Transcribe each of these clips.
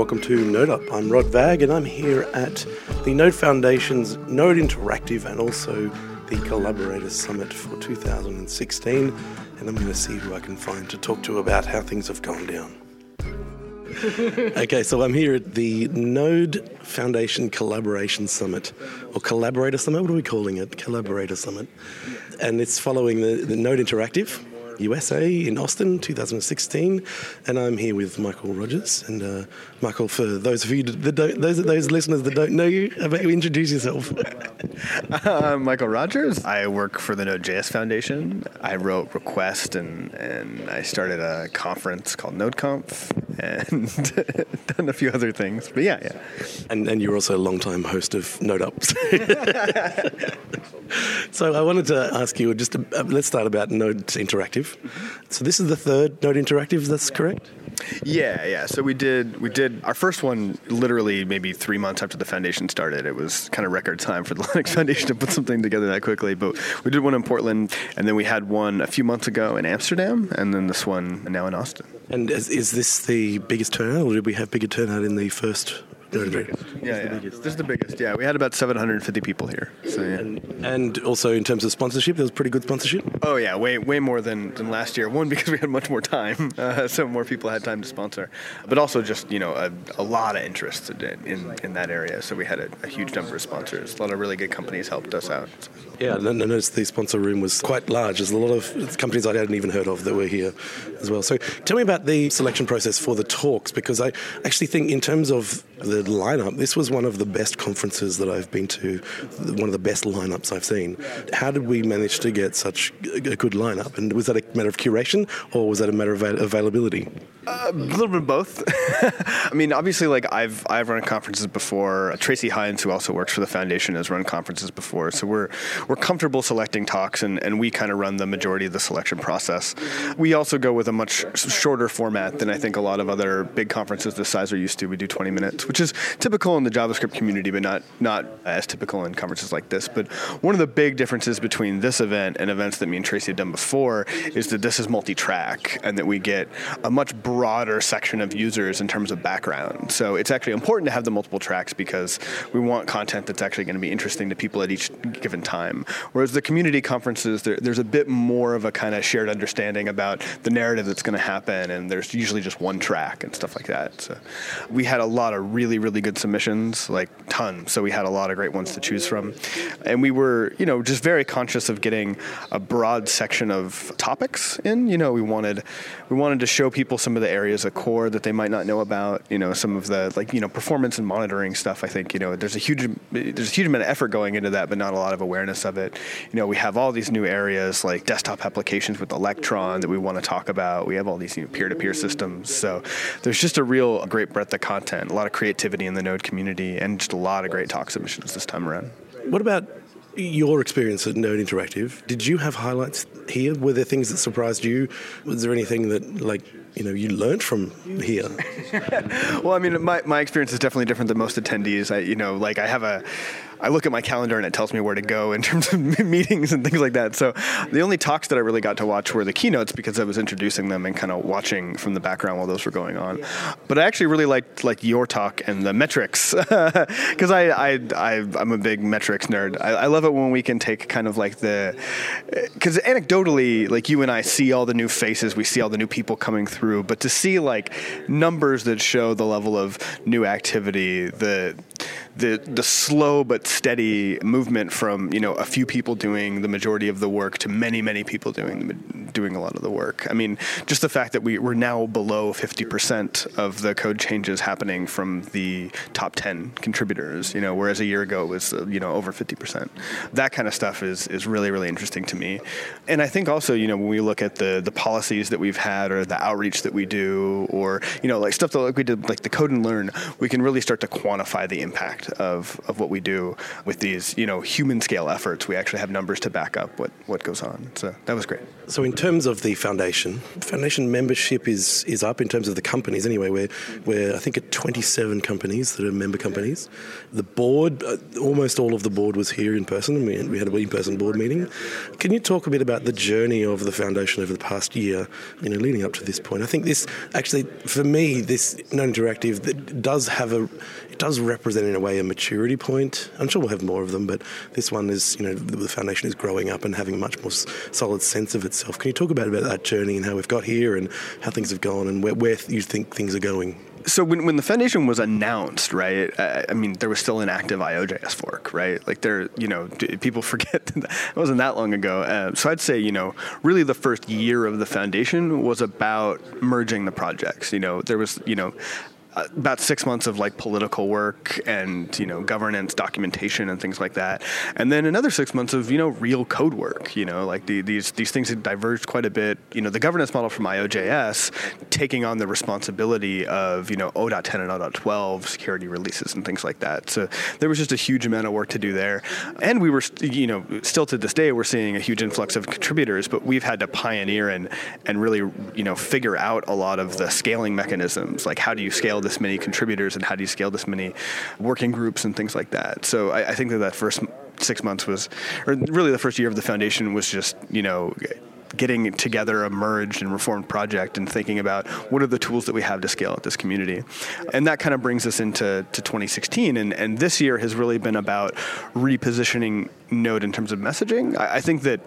Welcome to Node Up. I'm Rod Vagg, and I'm here at the Node Foundation's Node Interactive and also the Collaborators Summit for 2016. And I'm going to see who I can find to talk to about how things have gone down. okay, so I'm here at the Node Foundation Collaboration Summit, or Collaborator Summit. What are we calling it? Collaborator Summit. And it's following the, the Node Interactive, USA in Austin, 2016, and I'm here with Mikeal Rogers. And uh, Michael, for those of you that don't, those those listeners that don't know you, how about you introduce yourself? I'm Mikeal Rogers. I work for the Node.js Foundation. I wrote Request, and and I started a conference called NodeConf, and done a few other things. But yeah, yeah. And and you're also a long-time host of Node Ups. so I wanted to ask you just to, uh, let's start about Node Interactive. So this is the third Node Interactive. That's correct. Yeah, yeah. So we did we did our first one literally maybe three months after the foundation started. It was kind of record time for the Linux Foundation to put something together that quickly. But we did one in Portland, and then we had one a few months ago in Amsterdam, and then this one now in Austin. And is, is this the biggest turnout, or did we have bigger turnout in the first this is the biggest. Yeah, yeah. The biggest. This is the biggest. Yeah, we had about 750 people here. So yeah. And, and, also in terms of sponsorship, there was pretty good sponsorship. Oh yeah, way way more than, than last year. One because we had much more time, uh, so more people had time to sponsor, but also just you know a, a lot of interest in, in, in that area. So we had a, a, huge number of sponsors. A lot of really good companies helped us out. Yeah, I noticed the sponsor room was quite large. There's a lot of companies I hadn't even heard of that were here as well. So tell me about the selection process for the talks because I actually think in terms of the lineup, this was one of the best conferences that I've been to, one of the best lineups I've seen. How did we manage to get such a good lineup? And was that a matter of curation or was that a matter of availability? Uh, a little bit of both. I mean, obviously, like I've I've run conferences before. Tracy Hinds, who also works for the foundation, has run conferences before. So we're we're comfortable selecting talks, and, and we kind of run the majority of the selection process. We also go with a much shorter format than I think a lot of other big conferences this size are used to. We do 20 minutes, which is typical in the JavaScript community, but not not as typical in conferences like this. But one of the big differences between this event and events that me and Tracy have done before is that this is multi-track, and that we get a much broader section of users in terms of background. So it's actually important to have the multiple tracks because we want content that's actually going to be interesting to people at each given time. Whereas the community conferences, there, there's a bit more of a kind of shared understanding about the narrative that's going to happen, and there's usually just one track and stuff like that. So we had a lot of really, really good submissions, like tons. So we had a lot of great ones to choose from, and we were, you know, just very conscious of getting a broad section of topics in. You know, we wanted we wanted to show people some of the areas of core that they might not know about. You know, some of the like you know performance and monitoring stuff. I think you know there's a huge there's a huge amount of effort going into that, but not a lot of awareness of it. You know, we have all these new areas like desktop applications with Electron that we want to talk about. We have all these new peer-to-peer systems. So there's just a real great breadth of content, a lot of creativity in the Node community, and just a lot of great talk submissions this time around. What about your experience at Node Interactive? Did you have highlights here? Were there things that surprised you? Was there anything that like you know you learned from here? well, I mean, my, my experience is definitely different than most attendees. I you know like I have a I look at my calendar and it tells me where to go in terms of meetings and things like that. So the only talks that I really got to watch were the keynotes because I was introducing them and kind of watching from the background while those were going on. But I actually really liked like your talk and the metrics because I, I, I am a big metrics nerd. I, I love it when we can take kind of like the because anecdotally like you and I see all the new faces, we see all the new people coming through, but to see like numbers that show the level of new activity, the the the slow but steady movement from you know a few people doing the majority of the work to many many people doing doing a lot of the work. I mean, just the fact that we we're now below 50% of the code changes happening from the top 10 contributors. You know, whereas a year ago it was uh, you know over 50%. That kind of stuff is is really really interesting to me. And I think also you know when we look at the the policies that we've had or the outreach that we do or you know like stuff that like we did like the code and learn, we can really start to quantify the impact of, of what we do with these, you know, human scale efforts. We actually have numbers to back up what, what goes on. So that was great. So in terms of the foundation, foundation membership is is up in terms of the companies anyway. We're, we're I think at 27 companies that are member companies. The board, uh, almost all of the board was here in person. We, we had a in-person board meeting. Can you talk a bit about the journey of the foundation over the past year, you know, leading up to this point? I think this actually, for me, this Node Interactive does have a, it does represent in a way a maturity point. I'm sure we'll have more of them, but this one is, you know, the foundation is growing up and having a much more solid sense of itself. Can you talk about about that journey and how we've got here and how things have gone and where, where you think things are going? so when, when the foundation was announced, right? I, mean, there was still an active IOJS fork, right? Like there, you know, people forget that it wasn't that long ago. Uh, so I'd say, you know, really the first year of the foundation was about merging the projects. You know, there was, you know, Uh, about six months of like political work and you know governance documentation and things like that. And then another six months of you know real code work you know like the, these these things have diverged quite a bit. You know the governance model from iojs taking on the responsibility of you know 0.10 and 0.12 security releases and things like that. So there was just a huge amount of work to do there. And we were you know still to this day we're seeing a huge influx of contributors but we've had to pioneer and and really you know figure out a lot of the scaling mechanisms. Like how do you scale this many contributors and how do you scale this many working groups and things like that. So I, I think that that first six months was, or really the first year of the foundation was just, you know, getting together a merged and reformed project and thinking about what are the tools that we have to scale at this community. And that kind of brings us into to 2016. And, and this year has really been about repositioning Node in terms of messaging. I, I think that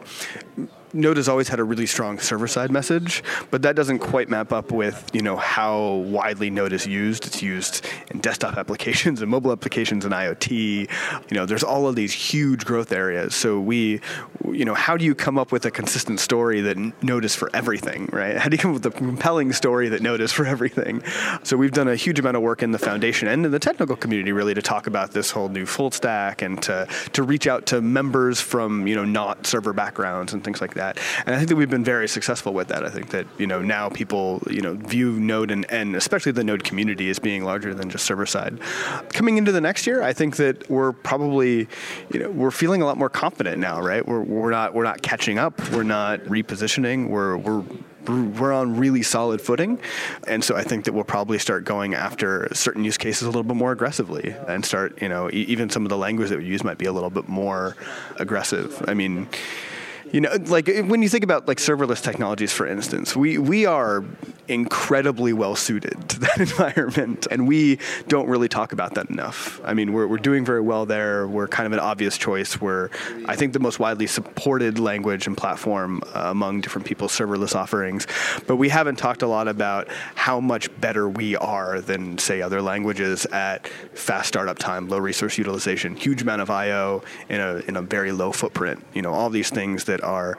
Node has always had a really strong server-side message, but that doesn't quite map up with you know how widely Node is used. It's used in desktop applications and mobile applications and IoT. You know, there's all of these huge growth areas. So we, you know, how do you come up with a consistent story that Node is for everything, right? How do you come up with a compelling story that Node is for everything? So we've done a huge amount of work in the foundation and in the technical community really to talk about this whole new full stack and to to reach out to members from you know not server backgrounds and things like that that. And I think that we've been very successful with that. I think that you know now people you know view Node and, and especially the Node community as being larger than just server side. Coming into the next year, I think that we're probably you know we're feeling a lot more confident now, right? We're, we're not we're not catching up. We're not repositioning. We're we're we're on really solid footing. And so I think that we'll probably start going after certain use cases a little bit more aggressively and start, you know, even some of the language that we use might be a little bit more aggressive. I mean, you know, like when you think about like serverless technologies, for instance, we we are incredibly well suited to that environment, and we don't really talk about that enough. I mean, we're we're doing very well there. We're kind of an obvious choice. We're I think the most widely supported language and platform uh, among different people's serverless offerings, but we haven't talked a lot about how much better we are than say other languages at fast startup time, low resource utilization, huge amount of I/O in a in a very low footprint. You know, all these things that are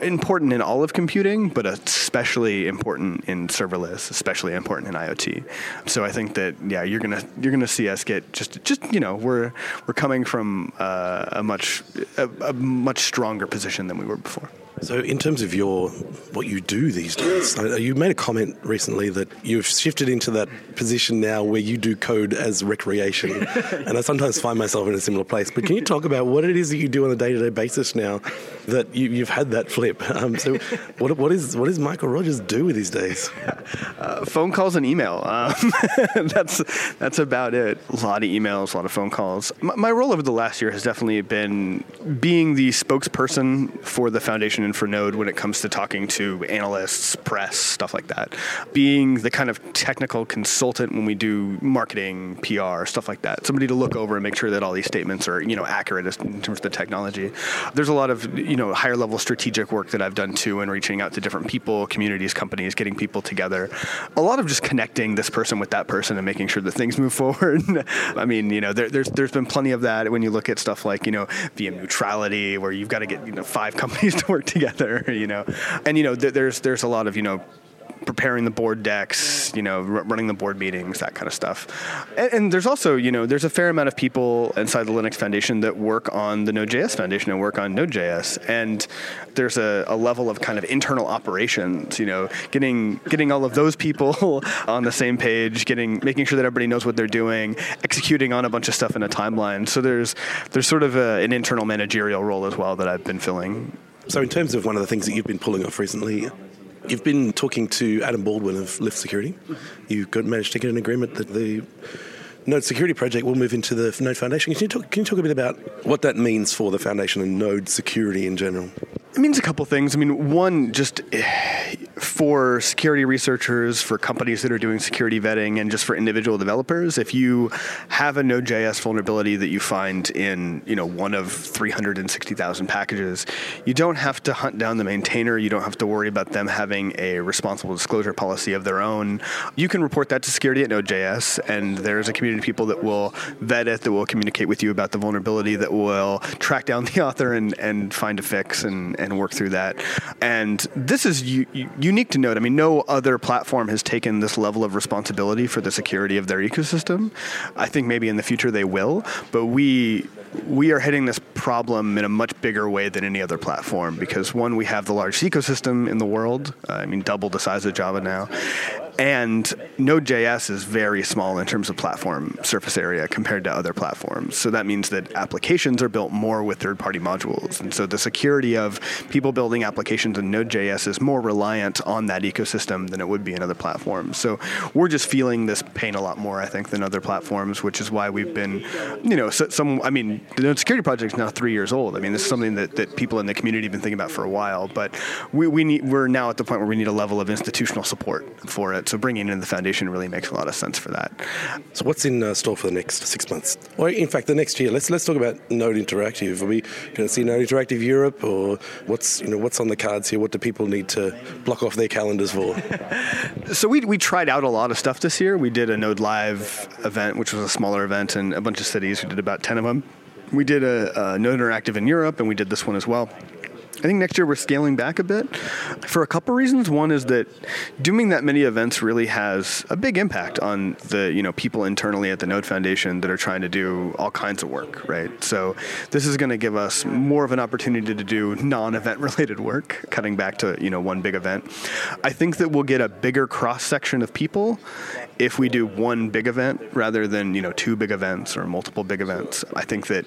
important in all of computing, but especially important in serverless, especially important in IoT. So I think that yeah, you're gonna you're gonna see us get just just you know we're we're coming from uh, a much a, a much stronger position than we were before. So, in terms of your what you do these days, you made a comment recently that you've shifted into that position now where you do code as recreation, and I sometimes find myself in a similar place. But can you talk about what it is that you do on a day-to-day basis now that you, have had that flip? Um, so, what, what is what does Mikeal Rogers do with these days? Uh, phone calls and email. Um, that's that's about it. A lot of emails, a lot of phone calls. My, my role over the last year has definitely been being the spokesperson for the foundation for Node when it comes to talking to analysts, press, stuff like that. Being the kind of technical consultant when we do marketing, PR, stuff like that. Somebody to look over and make sure that all these statements are, you know, accurate in terms of the technology. There's a lot of, you know, higher level strategic work that I've done too and reaching out to different people, communities, companies, getting people together. A lot of just connecting this person with that person and making sure that things move forward. I mean, you know, there, there's there's been plenty of that when you look at stuff like, you know, VM neutrality, where you've got to get, you know, five companies to work together, you know. And you know, th- there's there's a lot of you know preparing the board decks, you know, r- running the board meetings, that kind of stuff. And, and, there's also, you know, there's a fair amount of people inside the Linux Foundation that work on the Node.js Foundation and work on Node.js, and there's a, a level of kind of internal operations, you know, getting getting all of those people on the same page, getting making sure that everybody knows what they're doing, executing on a bunch of stuff in a timeline. So there's there's sort of a, an internal managerial role as well that I've been filling. So in terms of one of the things that you've been pulling off recently, You've been talking to Adam Baldwin of Lift Security. You've got, managed to get an agreement that the Node Security Project will move into the Node Foundation. Can you, talk, can you talk a bit about what that means for the Foundation and Node security in general? It means a couple things. I mean, one, just eh, for security researchers, for companies that are doing security vetting, and just for individual developers, if you have a Node.js vulnerability that you find in you know one of 360,000 packages, you don't have to hunt down the maintainer. You don't have to worry about them having a responsible disclosure policy of their own. You can report that to security at Node.js, and there's a community of people that will vet it, that will communicate with you about the vulnerability, that will track down the author and, and find a fix and, and work through that. And this is you unique to Node. I mean, no other platform has taken this level of responsibility for the security of their ecosystem. I think maybe in the future they will, but we we are hitting this problem in a much bigger way than any other platform because one, we have the largest ecosystem in the world. Uh, I mean, double the size of Java now, and Node.js is very small in terms of platform surface area compared to other platforms. So that means that applications are built more with third party modules. And so the security of people building applications in Node.js is more reliant on that ecosystem than it would be in other platforms. So we're just feeling this pain a lot more, I think, than other platforms, which is why we've been, you know, some, I mean, the Node Security Project is now three years old. I mean, this is something that, that people in the community have been thinking about for a while, but we, we need, we're now at the point where we need a level of institutional support for it. So bringing in the foundation really makes a lot of sense for that. So what's in uh, store for the next six months, or in fact the next year? Let's let's talk about Node Interactive. Are we going to see Node Interactive Europe, or what's you know what's on the cards here? What do people need to block off their calendars for? so we we tried out a lot of stuff this year. We did a Node Live event, which was a smaller event in a bunch of cities. We did about ten of them. We did a, a Node Interactive in Europe, and we did this one as well. I think next year we're scaling back a bit for a couple reasons. One is that doing that many events really has a big impact on the you know people internally at the Node Foundation that are trying to do all kinds of work, right? So this is going to give us more of an opportunity to do non-event related work, cutting back to you know one big event. I think that we'll get a bigger cross section of people if we do one big event rather than you know two big events or multiple big events. I think that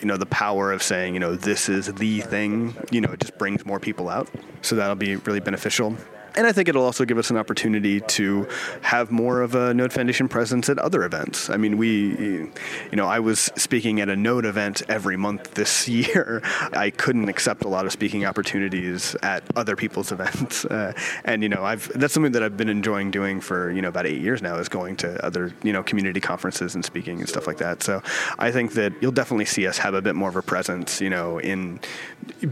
you know the power of saying you know this is the thing you know it just brings more people out. So that'll be really beneficial. And I think it'll also give us an opportunity to have more of a Node Foundation presence at other events. I mean, we, you know, I was speaking at a Node event every month this year. I couldn't accept a lot of speaking opportunities at other people's events. Uh, and, you know, I've, that's something that I've been enjoying doing for, you know, about eight years now is going to other, you know, community conferences and speaking and stuff like that. So I think that you'll definitely see us have a bit more of a presence, you know, in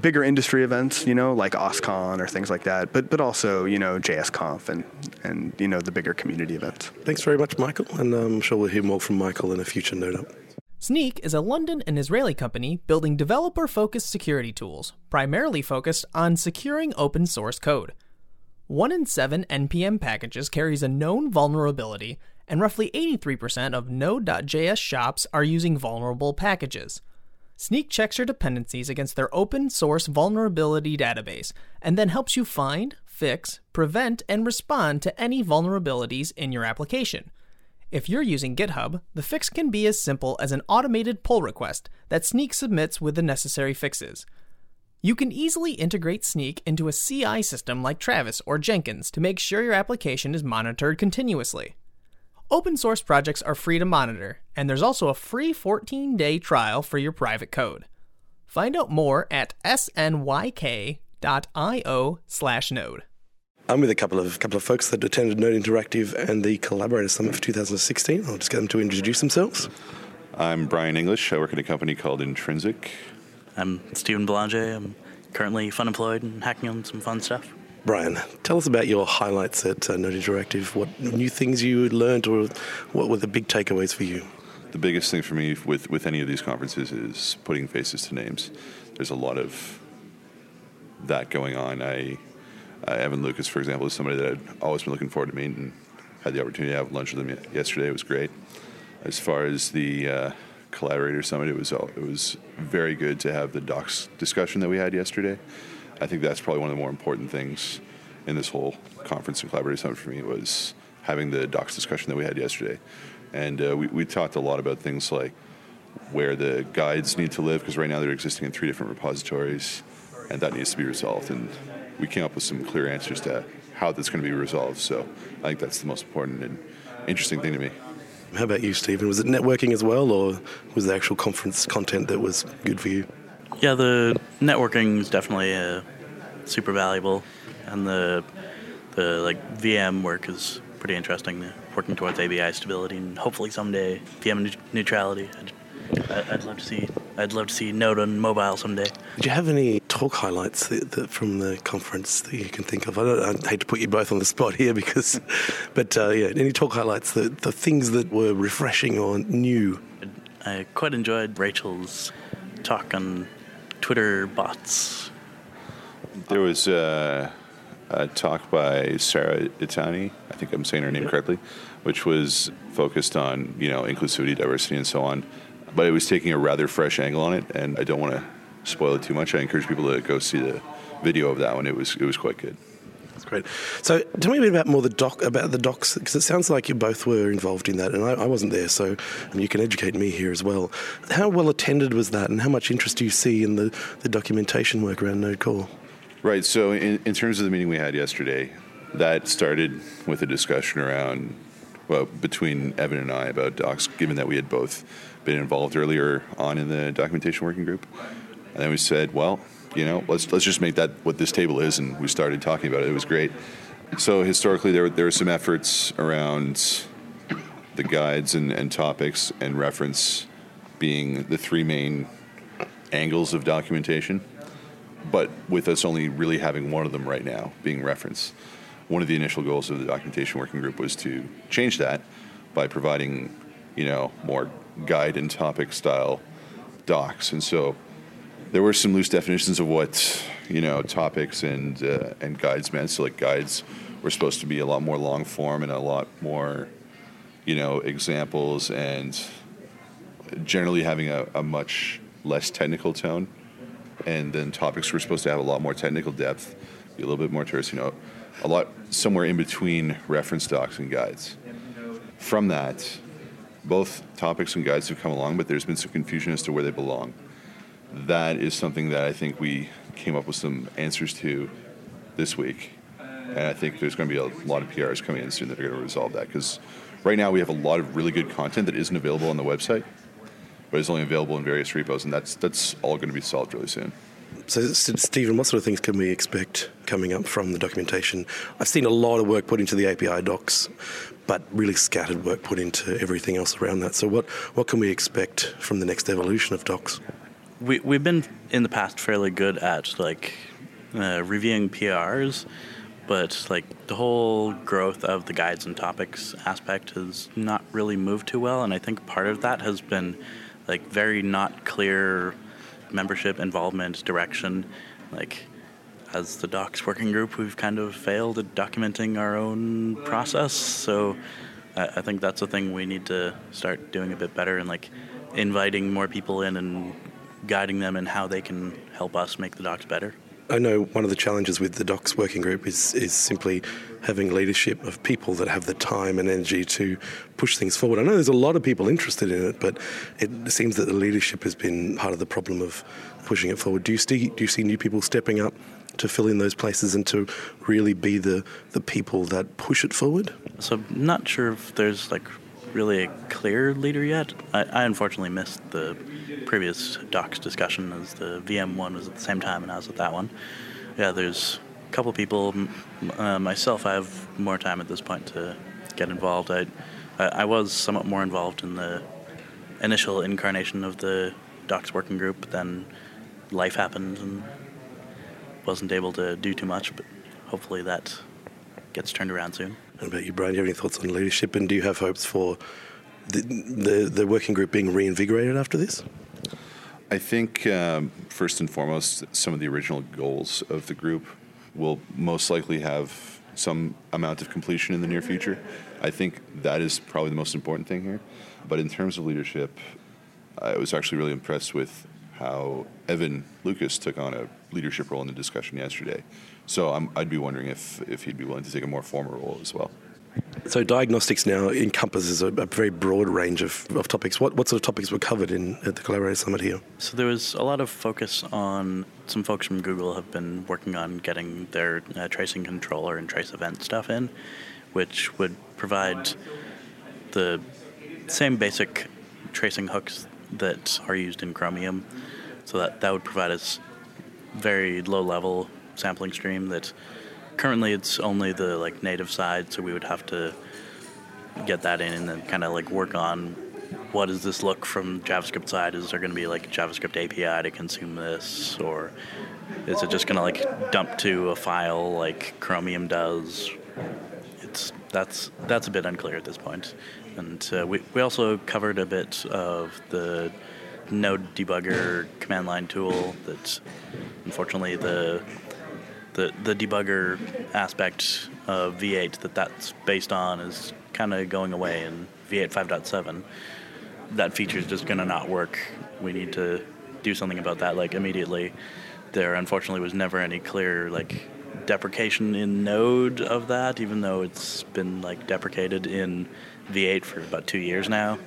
bigger industry events, you know, like OSCON or things like that, but, but also, you know, JSConf and, and you know, the bigger community events. Thanks very much, Michael, and um, I'm sure we'll hear more from Michael in a future Node Up. Snyk is a London and Israeli company building developer focused security tools, primarily focused on securing open source code. One in seven NPM packages carries a known vulnerability, and roughly 83% of Node.js shops are using vulnerable packages. Snyk checks your dependencies against their open source vulnerability database and then helps you find, fix, prevent, and respond to any vulnerabilities in your application. If you're using GitHub, the fix can be as simple as an automated pull request that Snyk submits with the necessary fixes. You can easily integrate Snyk into a CI system like Travis or Jenkins to make sure your application is monitored continuously. Open source projects are free to monitor, and there's also a free 14 day trial for your private code. Find out more at snyk.io slash node. I'm with a couple of couple of folks that attended Node Interactive and the Collaborator Summit for 2016. I'll just get them to introduce themselves. I'm Brian English. I work at a company called Intrinsic. I'm Stephen Belanger. I'm currently fun employed and hacking on some fun stuff. Brian, tell us about your highlights at uh, Node Interactive. What new things you learned, or what were the big takeaways for you? The biggest thing for me with, with any of these conferences is putting faces to names. There's a lot of that going on. I Uh, Evan Lucas, for example, is somebody that I'd always been looking forward to meeting. And had the opportunity to have lunch with him yesterday. It was great. As far as the uh, collaborator summit, it was it was very good to have the docs discussion that we had yesterday. I think that's probably one of the more important things in this whole conference and collaborator summit for me was having the docs discussion that we had yesterday. And uh, we, we talked a lot about things like where the guides need to live, because right now they're existing in three different repositories, and that needs to be resolved. And we came up with some clear answers to how that's going to be resolved. So I think that's the most important and interesting thing to me. How about you, Stephen? Was it networking as well, or was the actual conference content that was good for you? Yeah, the networking is definitely uh, super valuable, and the the like VM work is pretty interesting. Working towards ABI stability and hopefully someday VM neutrality. I'd, I'd love to see. I'd love to see Node on mobile someday. Do you have any talk highlights that, that from the conference that you can think of? I, I, hate to put you both on the spot here because, but uh, yeah, any talk highlights, the, the things that were refreshing or new? I quite enjoyed Rachel's talk on Twitter bots. There was uh, a talk by Sarah Itani, I think I'm saying her name correctly, which was focused on you know inclusivity, diversity, and so on. But it was taking a rather fresh angle on it, and I don't want to spoil it too much. I encourage people to go see the video of that one. It was it was quite good. That's great. So tell me a bit about more the doc about the docs because it sounds like you both were involved in that, and I, I wasn't there, so you can educate me here as well. How well attended was that, and how much interest do you see in the, the documentation work around Node Core? Right. So, in, in terms of the meeting we had yesterday, that started with a discussion around, well, between Evan and I about docs, given that we had both been involved earlier on in the documentation working group. And then we said, well, you know, let's let's just make that what this table is, and we started talking about it. It was great. So historically, there there were some efforts around the guides and, and topics and reference being the three main angles of documentation but with us only really having one of them right now being reference. One of the initial goals of the documentation working group was to change that by providing, you know, more guide and topic style docs. And so there were some loose definitions of what, you know, topics and uh, and guides meant. So like guides were supposed to be a lot more long form and a lot more, you know, examples and generally having a, a much less technical tone and then topics were supposed to have a lot more technical depth, be a little bit more terse, you know, a lot somewhere in between reference docs and guides. From that, both topics and guides have come along, but there's been some confusion as to where they belong. That is something that I think we came up with some answers to this week. And I think there's going to be a lot of PRs coming in soon that are going to resolve that because right now we have a lot of really good content that isn't available on the website but it's only available in various repos, and that's that's all going to be solved really soon. So, Stephen, what sort of things can we expect coming up from the documentation? I've seen a lot of work put into the API docs, but really scattered work put into everything else around that. So, what, what can we expect from the next evolution of docs? We, we've been in the past fairly good at like uh, reviewing PRs, but like the whole growth of the guides and topics aspect has not really moved too well, and I think part of that has been like very not clear membership involvement direction like as the docs working group we've kind of failed at documenting our own process. So I, I think that's a thing we need to start doing a bit better and like inviting more people in and guiding them in how they can help us make the docs better I know one of the challenges with the docs working group is is simply having leadership of people that have the time and energy to push things forward. I know there's a lot of people interested in it, but it seems that the leadership has been part of the problem of pushing it forward. Do you see do you see new people stepping up to fill in those places and to really be the the people that push it forward? So I'm not sure if there's like really a clear leader yet. I, I unfortunately missed the previous docs discussion as the VM one was at the same time, and I was at that one. Yeah, there's a couple people. Uh, myself, I have more time at this point to get involved. I, I was somewhat more involved in the initial incarnation of the docs working group, but then life happened and wasn't able to do too much. But hopefully that gets turned around soon. What about you, Brian? Do you have any thoughts on leadership, and do you have hopes for the, the, the working group being reinvigorated after this? I think um, first and foremost, some of the original goals of the group will most likely have some amount of completion in the near future. I think that is probably the most important thing here. But in terms of leadership, I was actually really impressed with how Evan Lucas took on a leadership role in the discussion yesterday. So i would be wondering if, if he'd be willing to take a more formal role as well. So diagnostics now encompasses a, a very broad range of, of topics. What, what sort of topics were covered in at the Collaborator Summit here? So there was a lot of focus on some folks from Google have been working on getting their uh, tracing controller and trace event stuff in, which would provide the same basic tracing hooks that are used in Chromium. So that, that would provide us very low level sampling stream that currently it's only the like native side, so we would have to get that in and then kind of like work on what does this look from JavaScript side? Is there going to be like a JavaScript API to consume this, or is it just going to like dump to a file like Chromium does? It's that's that's a bit unclear at this point. And uh, we we also covered a bit of the Node debugger command line tool that unfortunately the the the debugger aspect of V8 that that's based on is kind of going away in V8 5.7. That feature is just going to not work. We need to do something about that like immediately. There unfortunately was never any clear like deprecation in Node of that, even though it's been like deprecated in V8 for about two years now.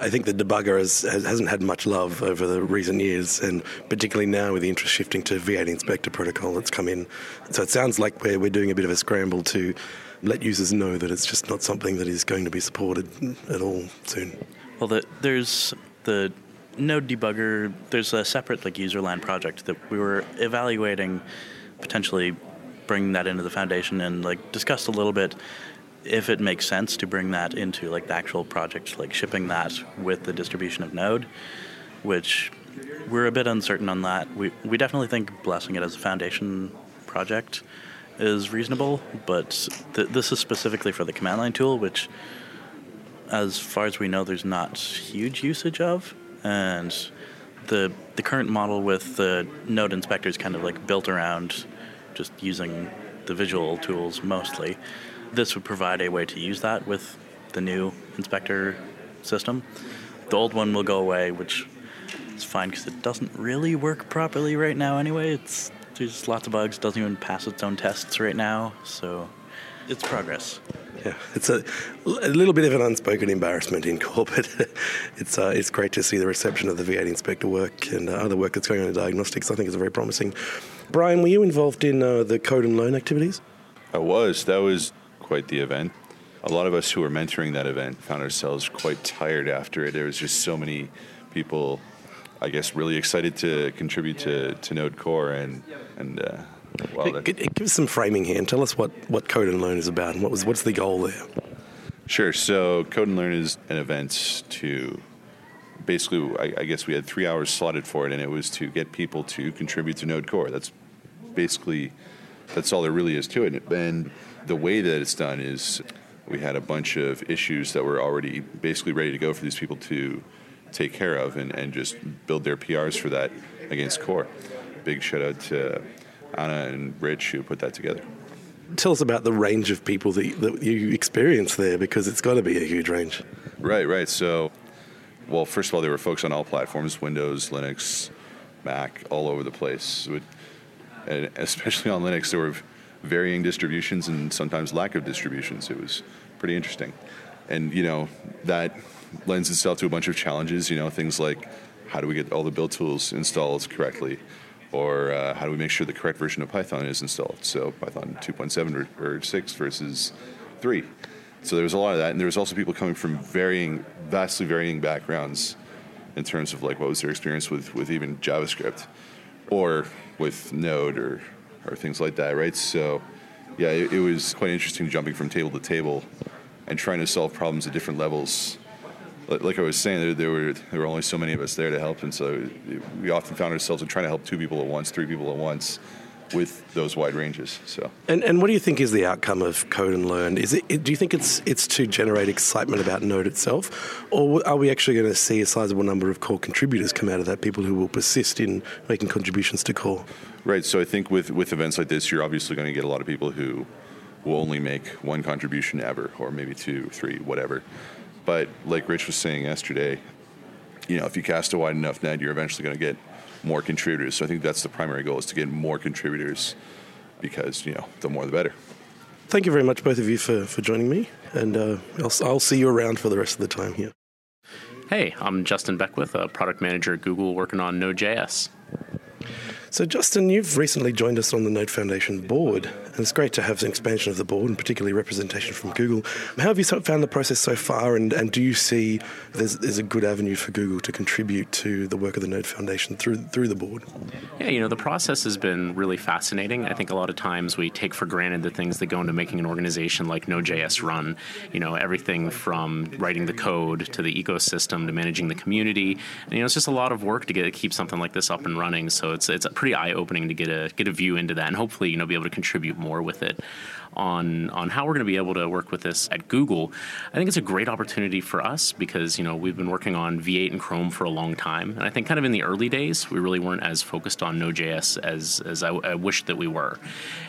I think the debugger has, hasn't had much love over the recent years, and particularly now with the interest shifting to V8 Inspector protocol that's come in. So it sounds like we're, we're doing a bit of a scramble to let users know that it's just not something that is going to be supported at all soon. Well, the, there's the Node debugger. There's a separate like userland project that we were evaluating potentially bringing that into the foundation and like discussed a little bit if it makes sense to bring that into like the actual project, like shipping that with the distribution of Node, which we're a bit uncertain on that. We we definitely think blessing it as a foundation project is reasonable, but th- this is specifically for the command line tool, which, as far as we know, there's not huge usage of, and the the current model with the node inspector is kind of like built around just using the visual tools mostly this would provide a way to use that with the new inspector system. The old one will go away, which is fine because it doesn't really work properly right now anyway. It's there's lots of bugs, doesn't even pass its own tests right now, so it's progress. Yeah, it's a, a little bit of an unspoken embarrassment in core, but it's uh, it's great to see the reception of the V8 inspector work and uh, other work that's going on in diagnostics. I think is very promising. Brian, were you involved in uh, the code and learn activities? I was. That was quite the event. A lot of us who were mentoring that event found ourselves quite tired after it. There was just so many people, I guess, really excited to contribute to, to Node Core and and. Uh, well, give us some framing here and tell us what, what Code and Learn is about and what was what's the goal there. Sure. So Code and Learn is an event to basically, I, I, guess we had three hours slotted for it, and it was to get people to contribute to Node Core. That's basically that's all there really is to it. And the way that it's done is we had a bunch of issues that were already basically ready to go for these people to take care of and, and just build their PRs for that against core. Big shout out to Anna and Rich who put that together. Tell us about the range of people that, that you experience there because it's got to be a huge range. Right, right. So, well, first of all, there were folks on all platforms Windows, Linux, Mac, all over the place. And especially on Linux, there were varying distributions and sometimes lack of distributions. It was pretty interesting. And, you know, that lends itself to a bunch of challenges, you know, things like how do we get all the build tools installed correctly? Or uh, how do we make sure the correct version of Python is installed? So Python 2.7 or, or 6 versus 3. So there was a lot of that. And there was also people coming from varying, vastly varying backgrounds in terms of like what was their experience with, with even JavaScript or with Node or or things like that, right? So, yeah, it, it, was quite interesting jumping from table to table and trying to solve problems at different levels. Like I was saying, there, there were there were only so many of us there to help, and so we often found ourselves trying to help two people at once, three people at once, with those wide ranges. So, and and what do you think is the outcome of Code and Learn? Is it do you think it's it's to generate excitement about Node itself, or are we actually going to see a sizable number of core contributors come out of that? People who will persist in making contributions to core. Right. So I think with with events like this, you're obviously going to get a lot of people who will only make one contribution ever, or maybe two, three, whatever. But like Rich was saying yesterday, you know, if you cast a wide enough net, you're eventually going to get more contributors. So I think that's the primary goal is to get more contributors because you know the more the better. Thank you very much, both of you, for, for joining me, and uh, I'll, I'll see you around for the rest of the time here. Hey, I'm Justin Beckwith, a product manager at Google working on Node.js. So, Justin, you've recently joined us on the Node Foundation board, and it's great to have an expansion of the board and particularly representation from Google. How have you found the process so far, and, and do you see there's, there's a good avenue for Google to contribute to the work of the Node Foundation through through the board? Yeah, you know, the process has been really fascinating. I think a lot of times we take for granted the things that go into making an organization like Node.js run. You know, everything from writing the code to the ecosystem to managing the community. And, you know, it's just a lot of work to get to keep something like this up and running. So it's it's pretty eye opening to get a get a view into that, and hopefully, you know, be able to contribute more with it on on how we're going to be able to work with this at Google, I think it's a great opportunity for us because you know we've been working on V8 and Chrome for a long time, and I think kind of in the early days we really weren't as focused on Node.js as as I, I wished that we were,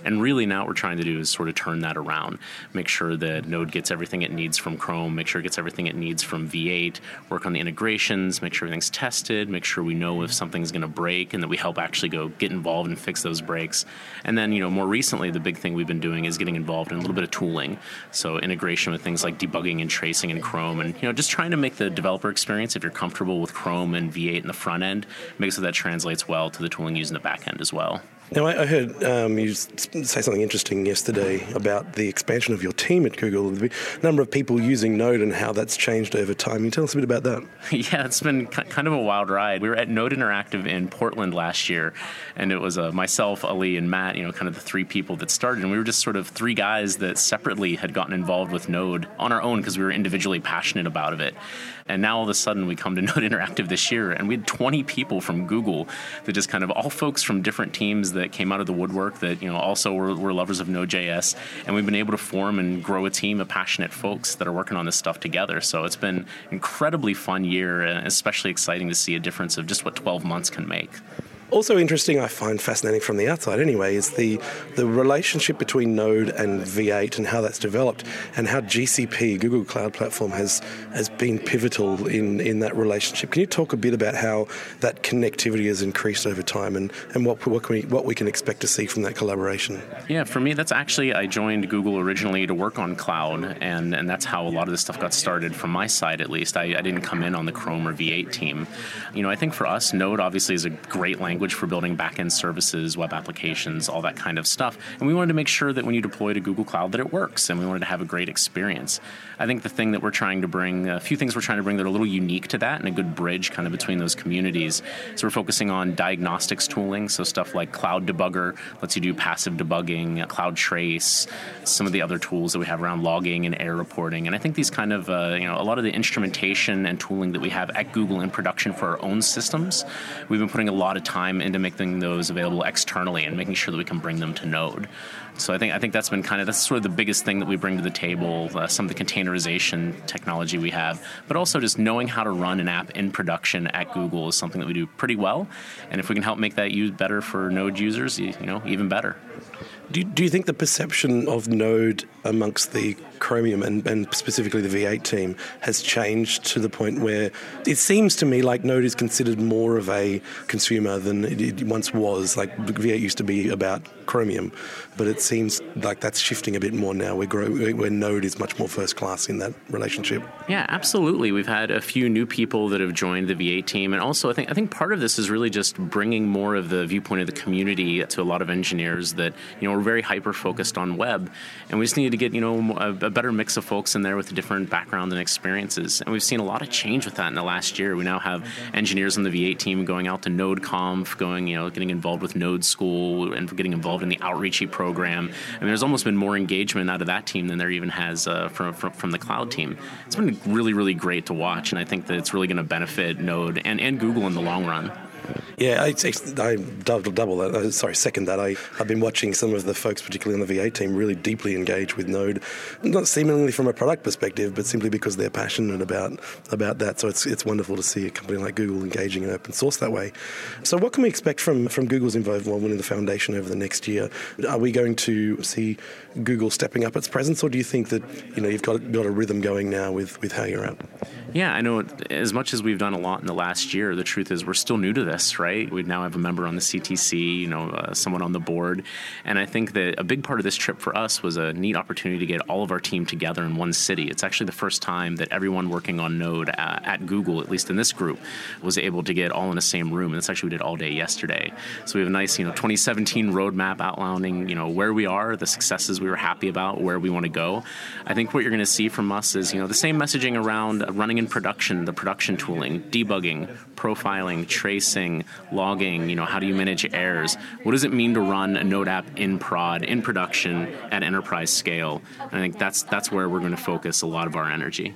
and really now what we're trying to do is sort of turn that around, make sure that Node gets everything it needs from Chrome, make sure it gets everything it needs from V8, work on the integrations, make sure everything's tested, make sure we know if something's going to break, and that we help actually go get involved and fix those breaks, and then you know more recently the big thing we've been doing is getting involved in a little bit of tooling. So integration with things like debugging and tracing in Chrome, and you know just trying to make the developer experience, if you're comfortable with Chrome and V8 in the front end, make so that translates well to the tooling used in the back end as well. Now, I, heard um, you say something interesting yesterday about the expansion of your team at Google, the number of people using Node and how that's changed over time. Can you tell us a bit about that? Yeah, it's been kind of a wild ride. We were at Node Interactive in Portland last year, and it was uh, myself, Ali, and Matt, you know, kind of the three people that started. And we were just sort of three guys that separately had gotten involved with Node on our own because we were individually passionate about it. And now all of a sudden we come to Node Interactive this year, and we had 20 people from Google that just kind of all folks from different teams that came out of the woodwork that you know also were, were lovers of Node.js, and we've been able to form and grow a team of passionate folks that are working on this stuff together. So it's been incredibly fun year, and especially exciting to see a difference of just what 12 months can make. Also interesting, I find fascinating from the outside anyway, is the, the relationship between Node and V8 and how that's developed and how GCP, Google Cloud Platform, has, has been pivotal in, in that relationship. Can you talk a bit about how that connectivity has increased over time and, and what, what, can we, what we can expect to see from that collaboration? Yeah, for me, that's actually, I joined Google originally to work on cloud, and, and that's how a lot of this stuff got started from my side at least. I, I didn't come in on the Chrome or V8 team. You know, I think for us, Node obviously is a great language language for building backend services, web applications, all that kind of stuff. And we wanted to make sure that when you deploy to Google Cloud that it works, and we wanted to have a great experience. I think the thing that we're trying to bring, a few things we're trying to bring that are a little unique to that, and a good bridge kind of between those communities. So we're focusing on diagnostics tooling, so stuff like Cloud Debugger lets you do passive debugging, Cloud Trace, some of the other tools that we have around logging and error reporting. And I think these kind of, uh, you know, a lot of the instrumentation and tooling that we have at Google in production for our own systems, we've been putting a lot of time time into making those available externally and making sure that we can bring them to Node. So I think I think that's been kind of that's sort of the biggest thing that we bring to the table. Uh, some of the containerization technology we have, but also just knowing how to run an app in production at Google is something that we do pretty well. And if we can help make that use better for Node users, you know, even better. Do do you think the perception of Node amongst the Chromium and, and, specifically the V8 team has changed to the point where it seems to me like Node is considered more of a consumer than it, it once was. Like V8 used to be about Chromium, but it seems like that's shifting a bit more now. Where, grow, where Node is much more first class in that relationship. Yeah, absolutely. We've had a few new people that have joined the V8 team, and also I think I think part of this is really just bringing more of the viewpoint of the community to a lot of engineers that you know we're very hyper focused on web, and we just need to get you know a, a, better mix of folks in there with different backgrounds and experiences. And we've seen a lot of change with that in the last year. We now have engineers on the V8 team going out to NodeConf, going you know getting involved with Node School, and getting involved in the outreachy program. And there's almost been more engagement out of that team than there even has uh, from, from from the cloud team. It's been really really great to watch, and I think that it's really going to benefit Node and and Google in the long run. Yeah, I, I double, double that. Uh, sorry, second that. I, I've been watching some of the folks, particularly on the V8 team, really deeply engage with Node, not seemingly from a product perspective, but simply because they're passionate about about that. So it's it's wonderful to see a company like Google engaging in open source that way. So what can we expect from from Google's involvement in the foundation over the next year? Are we going to see Google stepping up its presence, or do you think that you know you've got got a rhythm going now with with how you're at? Yeah, I know. As much as we've done a lot in the last year, the truth is we're still new to this, right? We now have a member on the CTC, you know, uh, someone on the board, and I think that a big part of this trip for us was a neat opportunity to get all of our team together in one city. It's actually the first time that everyone working on Node at, at Google, at least in this group, was able to get all in the same room. And that's actually we did all day yesterday. So we have a nice, you know, 2017 roadmap outlining, you know, where we are, the successes we were happy about, where we want to go. I think what you're going to see from us is, you know, the same messaging around running in production, the production tooling, debugging, profiling, tracing, logging, you know, how do you manage errors? What does it mean to run a Node app in prod, in production, at enterprise scale? And I think that's that's where we're going to focus a lot of our energy.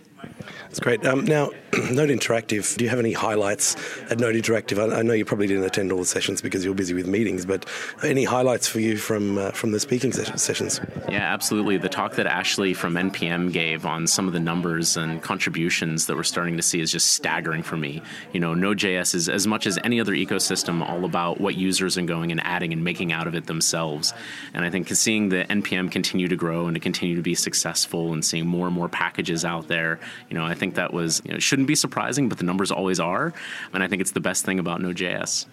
That's great. Um, now, Node Interactive, do you have any highlights at Node Interactive? I, I, know you probably didn't attend all the sessions because you're busy with meetings, but any highlights for you from uh, from the speaking sessions? Yeah, absolutely. The talk that Ashley from NPM gave on some of the numbers and contributions that we're starting to see is just staggering for me. You know, Node.js is as much as any other ecosystem all about what users are going and adding and making out of it themselves. And I think seeing the NPM continue to grow and to continue to be successful and seeing more and more packages out there, you know, I think that was you know, shouldn't be surprising, but the numbers always are, and I think it's the best thing about Node.js.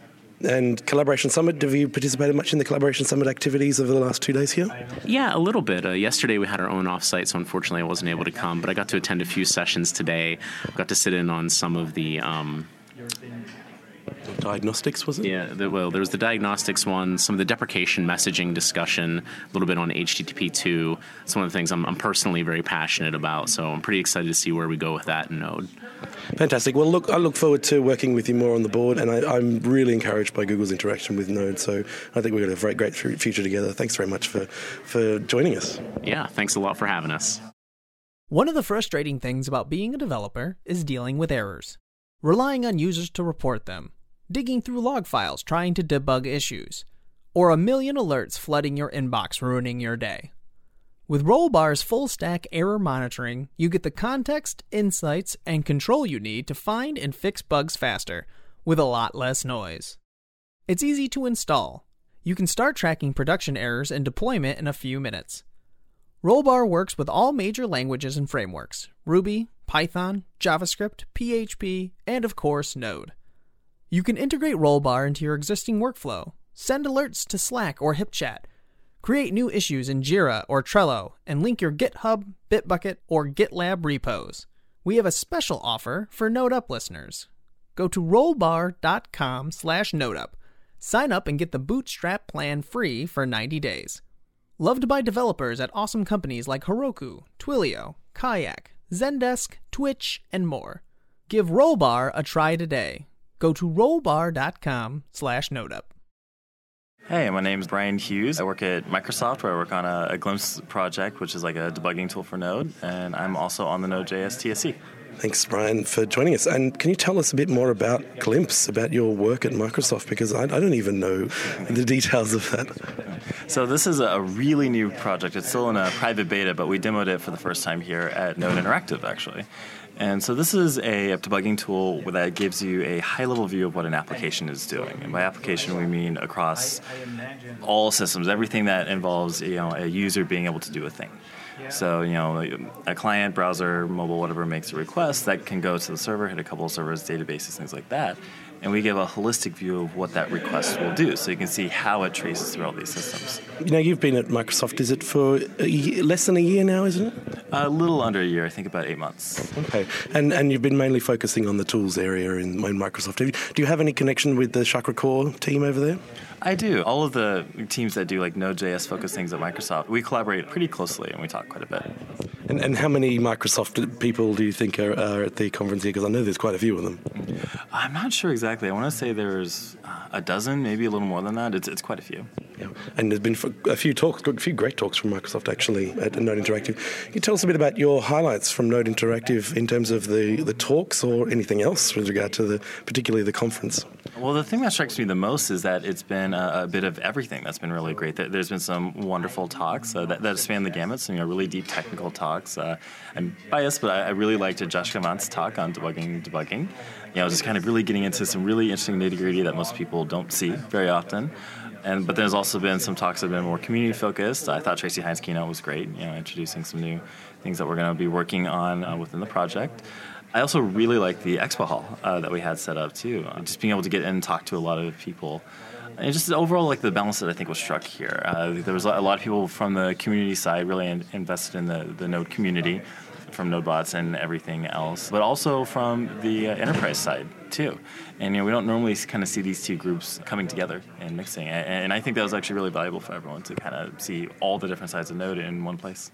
And Collaboration Summit, have you participated much in the Collaboration Summit activities over the last two days here? Yeah, a little bit. Uh, yesterday we had our own offsite, so unfortunately I wasn't able to come, but I got to attend a few sessions today. Got to sit in on some of the. Um, diagnostics was it? Yeah, the, well, there was the diagnostics one, some of the deprecation messaging discussion, a little bit on HTTP two. It's one of the things I'm, I'm, personally very passionate about, so I'm pretty excited to see where we go with that in Node. Fantastic. Well, look, I look forward to working with you more on the board, and I, am really encouraged by Google's interaction with Node. So I think we're going to have a great, great future together. Thanks very much for for joining us. Yeah, thanks a lot for having us. One of the frustrating things about being a developer is dealing with errors, relying on users to report them digging through log files trying to debug issues, or a million alerts flooding your inbox ruining your day. With Rollbar's full stack error monitoring, you get the context, insights, and control you need to find and fix bugs faster, with a lot less noise. It's easy to install. You can start tracking production errors and deployment in a few minutes. Rollbar works with all major languages and frameworks Ruby, Python, JavaScript, PHP, and of course, Node. You can integrate Rollbar into your existing workflow, send alerts to Slack or HipChat, create new issues in Jira or Trello, and link your GitHub, Bitbucket, or GitLab repos. We have a special offer for NodeUp listeners. Go to rollbar.com slash NodeUp. Sign up and get the Bootstrap plan free for 90 days. Loved by developers at awesome companies like Heroku, Twilio, Kayak, Zendesk, Twitch, and more. Give Rollbar a try today go to rollbar.com slash nodeup. Hey, my name is Brian Hughes. I work at Microsoft where I work on a, a Glimpse project, which is like a debugging tool for Node, and I'm also on the Node.js TSC. Thanks, Brian, for joining us. And can you tell us a bit more about Glimpse, about your work at Microsoft? Because I, I don't even know the details of that. So, this is a really new project. It's still in a private beta, but we demoed it for the first time here at Node Interactive, actually. And so this is a debugging tool that gives you a high-level view of what an application is doing. And by application, we mean across all systems, everything that involves you know a user being able to do a thing. So you know, a client, browser, mobile, whatever makes a request that can go to the server, hit a couple of servers, databases, things like that, and we give a holistic view of what that request will do, so you can see how it traces through all these systems. You know, you've been at Microsoft. Is it for year, less than a year now? Isn't it? A little under a year. I think about eight months. Okay, and and you've been mainly focusing on the tools area in, in Microsoft. You, do you have any connection with the Chakra Core team over there? I do. All of the teams that do like Node.js focused things at Microsoft, we collaborate pretty closely and we talk quite a bit. And, and how many Microsoft people do you think are, are at the conference here? Because I know there's quite a few of them. I'm not sure exactly. I want to say there's uh, a dozen, maybe a little more than that. It's, it's quite a few. Yeah. And there's been a few talks, a few great talks from Microsoft actually at Node Interactive. Can you tell us a bit about your highlights from Node Interactive in terms of the, the talks or anything else with regard to the particularly the conference? Well, the thing that strikes me the most is that it's been a, a bit of everything that's been really great. There's been some wonderful talks uh, that, that span the gamut, some you know, really deep technical talks. Uh, I'm biased, but I, I really liked Josh Clement's talk on debugging debugging. You know, just kind of really getting into some really interesting nitty gritty that most people don't see very often. And but there's also been some talks that have been more community focused. I thought Tracy Hinds' keynote was great. You know, introducing some new things that we're going to be working on uh, within the project. I also really like the expo hall uh, that we had set up too. Uh, just being able to get in and talk to a lot of people. And just overall, like the balance that I think was struck here. Uh, there was a lot of people from the community side really in- invested in the, the Node community from NodeBots and everything else, but also from the uh, enterprise side too. And you know, we don't normally kind of see these two groups coming together and mixing. And, and I think that was actually really valuable for everyone to kind of see all the different sides of Node in one place.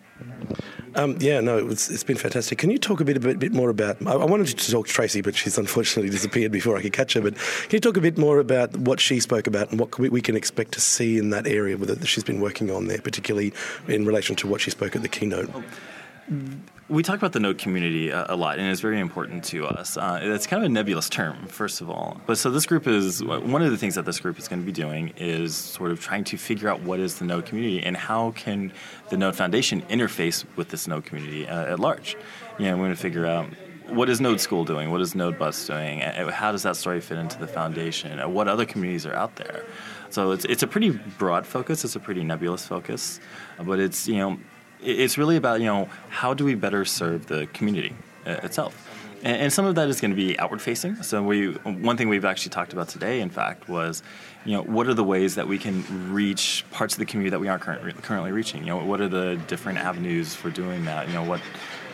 Um, yeah, no, it was, it's been fantastic. Can you talk a bit, a bit, bit more about? I, I wanted to talk to Tracy, but she's unfortunately disappeared before I could catch her. But can you talk a bit more about what she spoke about and what we, we can expect to see in that area that she's been working on there, particularly in relation to what she spoke at the keynote? We talk about the node community a, a, lot, and it's very important to us. Uh, it's kind of a nebulous term, first of all. But so this group is one of the things that this group is going to be doing is sort of trying to figure out what is the node community and how can the Node Foundation interface with this node community uh, at large. You know, we're going to figure out what is Node School doing? What is NodeBots doing? How does that story fit into the foundation? What other communities are out there? So it's it's a pretty broad focus. It's a pretty nebulous focus, but it's you know it's really about you know how do we better serve the community uh, itself? And, some of that is going to be outward facing. So we one thing we've actually talked about today in fact was you know what are the ways that we can reach parts of the community that we aren't currently reaching? You know what are the different avenues for doing that? You know what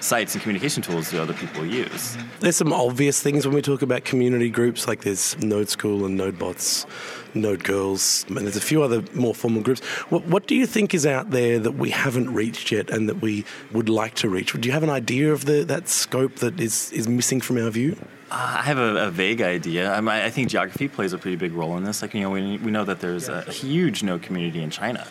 sites and communication tools do other people use? There's some obvious things when we talk about community groups, like there's Node School and Node Bots, Node Girls, and there's a few other more formal groups. What, what do you think is out there that we haven't reached yet and that we would like to reach? Do you have an idea of the, that scope that is, is missing from our view? Uh, I have a, a vague idea. I, mean, I, think geography plays a pretty big role in this. Like you know, we, we know that there's a huge node community in China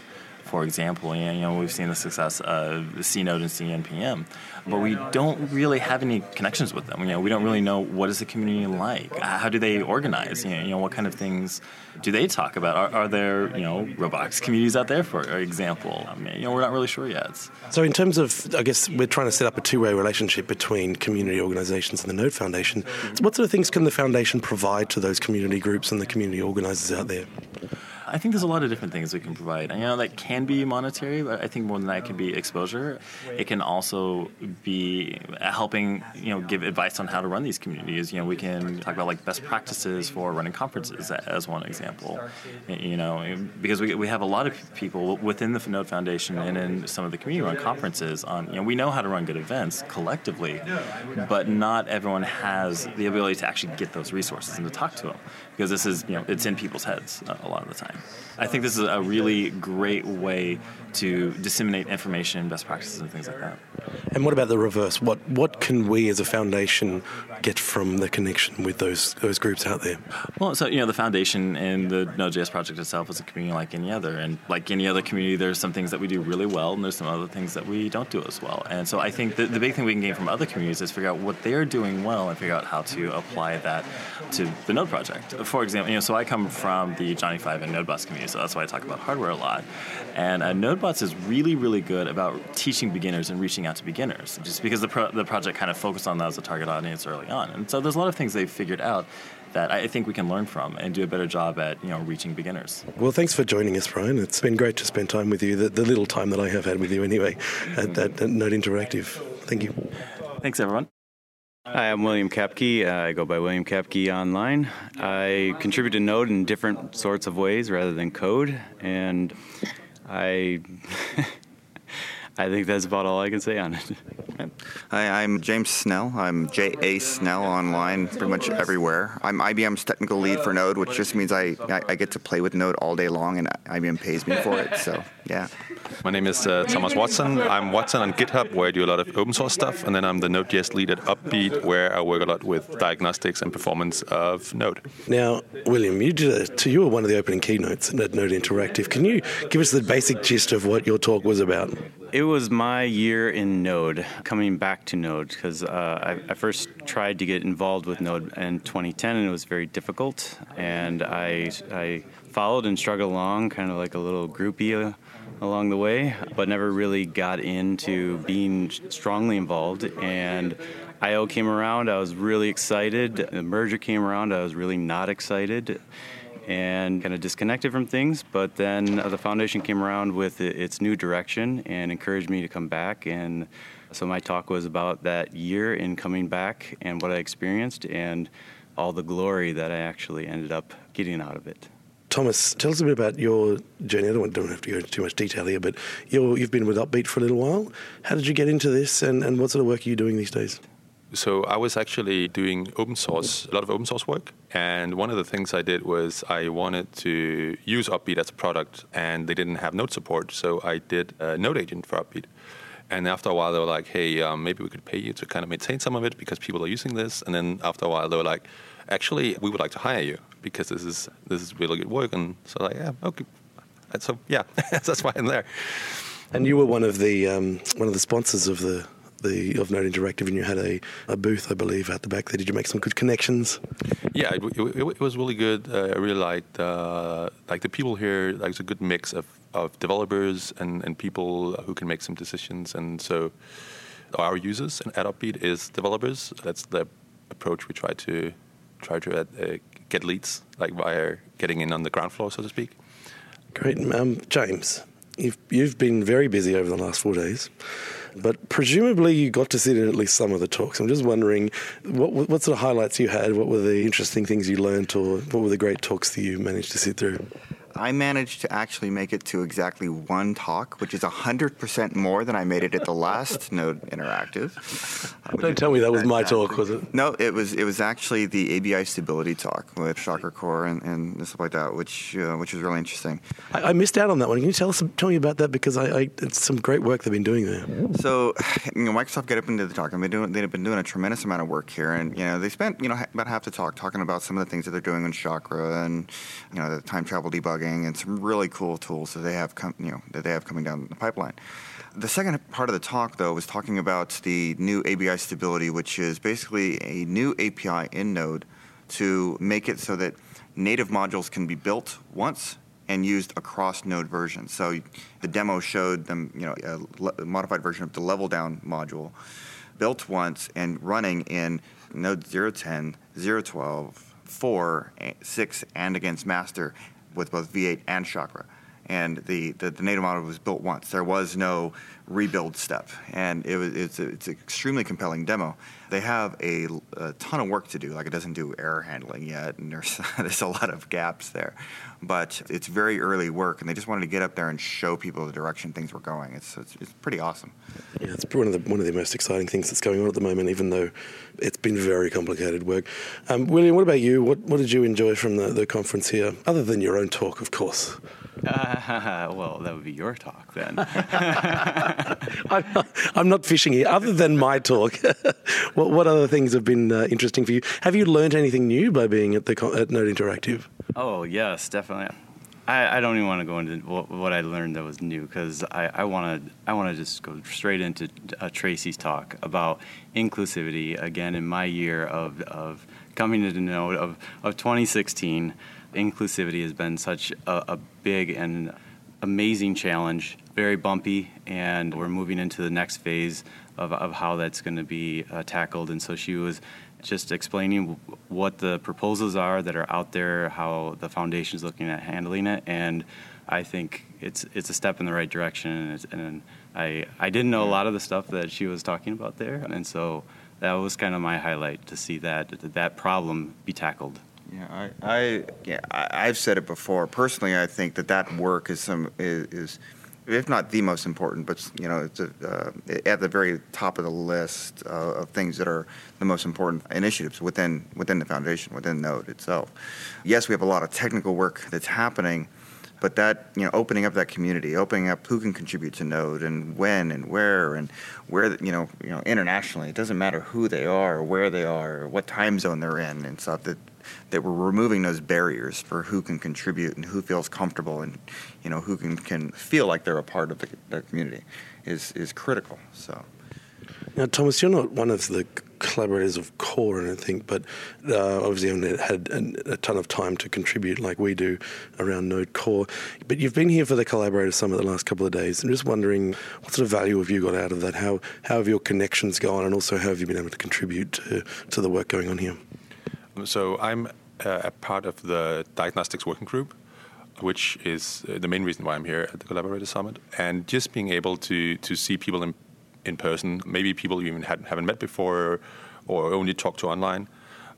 for example. You know, we've seen the success of the C Node and CNPM, but we don't really have any connections with them. You know, we don't really know what is the community like. How do they organize? You know, you know what kind of things do they talk about? Are, are there you know robotics communities out there, for example? I mean, you know, we're not really sure yet. So, in terms of, I guess we're trying to set up a two-way relationship between community organizations and the Node Foundation. What sort of things can the foundation provide to those community groups and the community organizers out there? I think there's a lot of different things we can provide. And, you know, that can be monetary, but I think more than that, can be exposure. It can also be helping, you know, give advice on how to run these communities. You know, we can talk about like best practices for running conferences as one example. You know, because we, we have a lot of people within the Node Foundation and in some of the community run conferences on, you know, we know how to run good events collectively, but not everyone has the ability to actually get those resources and to talk to them because this is, you know, it's in people's heads a lot of the time. I think this is a really great way to disseminate information, best practices, and things like that. And what about the reverse? What what can we as a foundation get from the connection with those those groups out there? Well, so you know, the foundation and the Node.js project itself is a community like any other, and like any other community, there's some things that we do really well, and there's some other things that we don't do as well. And so I think the, the big thing we can gain from other communities is figure out what they're doing well and figure out how to apply that to the Node project. For example, you know, so I come from the Johnny Five and NodeBots community, so that's why I talk about hardware a lot. And uh, NodeBots is really, really good about teaching beginners and reaching out to beginners, just because the, pro- the project kind of focused on that as a target audience early on. And so there's a lot of things they've figured out that I think we can learn from and do a better job at you know reaching beginners. Well, thanks for joining us, Brian. It's been great to spend time with you, the, the little time that I have had with you anyway, at, at, at Node Interactive. Thank you. Thanks, everyone. Hi, I'm William Kapke. Uh, I go by William Kapke online. I contribute to Node in different sorts of ways rather than code, and I I think that's about all I can say on it. Hi, I'm James Snell. I'm J.A. Snell online pretty much everywhere. I'm IBM's technical lead for Node, which just means I, I, I get to play with Node all day long, and IBM pays me for it. So, yeah. My name is uh, Thomas Watson. I'm Watson on GitHub, where I do a lot of open source stuff, and then I'm the Node.js lead at Opbeat, where I work a lot with diagnostics and performance of Node. Now, William, you did a, you were one of the opening keynotes at Node Interactive. Can you give us the basic gist of what your talk was about? It was my year in Node, coming back to Node, because uh, I, I, first tried to get involved with Node in 2010, and it was very difficult. And I, I followed and struggled along, kind of like a little groupie uh, along the way, but never really got into being strongly involved. And IO came around, I was really excited. The merger came around, I was really not excited and kind of disconnected from things. But then uh, the foundation came around with its new direction and encouraged me to come back. And so my talk was about that year in coming back and what I experienced and all the glory that I actually ended up getting out of it. Thomas, tell us a bit about your journey. I don't, don't have to go into too much detail here, but you have been with Opbeat for a little while. How did you get into this, and, and what sort of work are you doing these days? So I was actually doing open source, a lot of open source work, and one of the things I did was I wanted to use Opbeat as a product, and they didn't have Node support, so I did a Node agent for Opbeat. And after a while, they were like, "Hey, um, maybe we could pay you to kind of maintain some of it because people are using this." And then after a while, they were like, "Actually, we would like to hire you because this is this is really good work." And so like, yeah, okay. And so yeah, that's why I'm there. And you were one of the um, one of the sponsors of the the of Node Interactive, and you had a, a booth, I believe, at the back there. Did you make some good connections? Yeah, it, it, it was really good. Uh, I really liked uh, like the people here. Like it's a good mix of, of developers and, and people who can make some decisions. And so our users at Opbeat is developers. That's the approach we try to try to uh, get leads, like via getting in on the ground floor, so to speak. Great, um, James. You've you've been very busy over the last four days. But presumably you got to sit in at least some of the talks. I'm just wondering what, what sort of highlights you had, what were the interesting things you learned, or what were the great talks that you managed to sit through? I managed to actually make it to exactly one talk, which is 100% more than I made it at the last Node Interactive. Don't tell me that was my talk, was it? No, it was it was actually the ABI stability talk with Chakra Core and, and stuff like that, which uh, which was really interesting. I, I, missed out on that one. Can you tell us tell me about that because I, I, it's some great work they've been doing there. So, you know, Microsoft get up into the talk. I mean, doing, they've been doing a tremendous amount of work here, and you know, they spent you know about half the talk talking about some of the things that they're doing in Chakra and you know the time travel debugging and some really cool tools that they have you know that they have coming down the pipeline. The second part of the talk, though, was talking about the new ABI stability, which is basically a new API in Node to make it so that native modules can be built once and used across node versions. So the demo showed them, you know, a, a modified version of the leveldown module built once and running in node 010, 012, 4, 6, and against master with both V8 and Chakra. And the, the, the, native model was built once. There was no rebuild step. And it was, it's, a, it's an extremely compelling demo. They have a, a, ton of work to do. Like it doesn't do error handling yet, and there's, there's a lot of gaps there. But it's very early work, and they just wanted to get up there and show people the direction things were going. It's, it's, it's pretty awesome. Yeah, it's one of, the, one of the most exciting things that's going on at the moment, even though it's been very complicated work. Um, William, what about you? What, what did you enjoy from the, the conference here, other than your own talk, of course? Uh, well, that would be your talk then. I'm, not, I'm, not, fishing here. Other than my talk, what, what other things have been uh, interesting for you? Have you learned anything new by being at the at Node Interactive? Oh yes, definitely. I, I don't even want to go into what, what I learned that was new because I want to I want to just go straight into uh, Tracy's talk about inclusivity again in my year of, of coming to Node of, of 2016 inclusivity has been such a, a big and amazing challenge, very bumpy, and we're moving into the next phase of, of how that's going to be uh, tackled. And so she was just explaining what the proposals are that are out there, how the foundation is looking at handling it, and I think it's it's a step in the right direction. And, and I I didn't know a lot of the stuff that she was talking about there, and so that was kind of my highlight to see that that problem be tackled. Yeah, I, I yeah, I, have said it before. Personally, I think that that work is some is, is if not the most important, but you know, it's a, uh, at the very top of the list uh, of things that are the most important initiatives within within the foundation, within Node itself. Yes, we have a lot of technical work that's happening, but that you know, opening up that community, opening up who can contribute to Node and when and where and where you know, you know, internationally, it doesn't matter who they are, or where they are, or what time zone they're in, and stuff. That that we're removing those barriers for who can contribute and who feels comfortable and you know who can, can feel like they're a part of the, the community is is critical. So. Now, Thomas, you're not one of the collaborators of Core, I don't think, but uh, obviously haven't had a, ton of time to contribute like we do around Node Core. But you've been here for the Collaborator Summit the last couple of days. I'm just wondering what sort of value have you got out of that? How, how have your connections gone, and also how have you been able to contribute to, to the work going on here? So I'm uh, a part of the diagnostics working group, which is uh, the main reason why I'm here at the Collaborator Summit. And just being able to to see people in in person, maybe people you even had, haven't met before or only talked to online,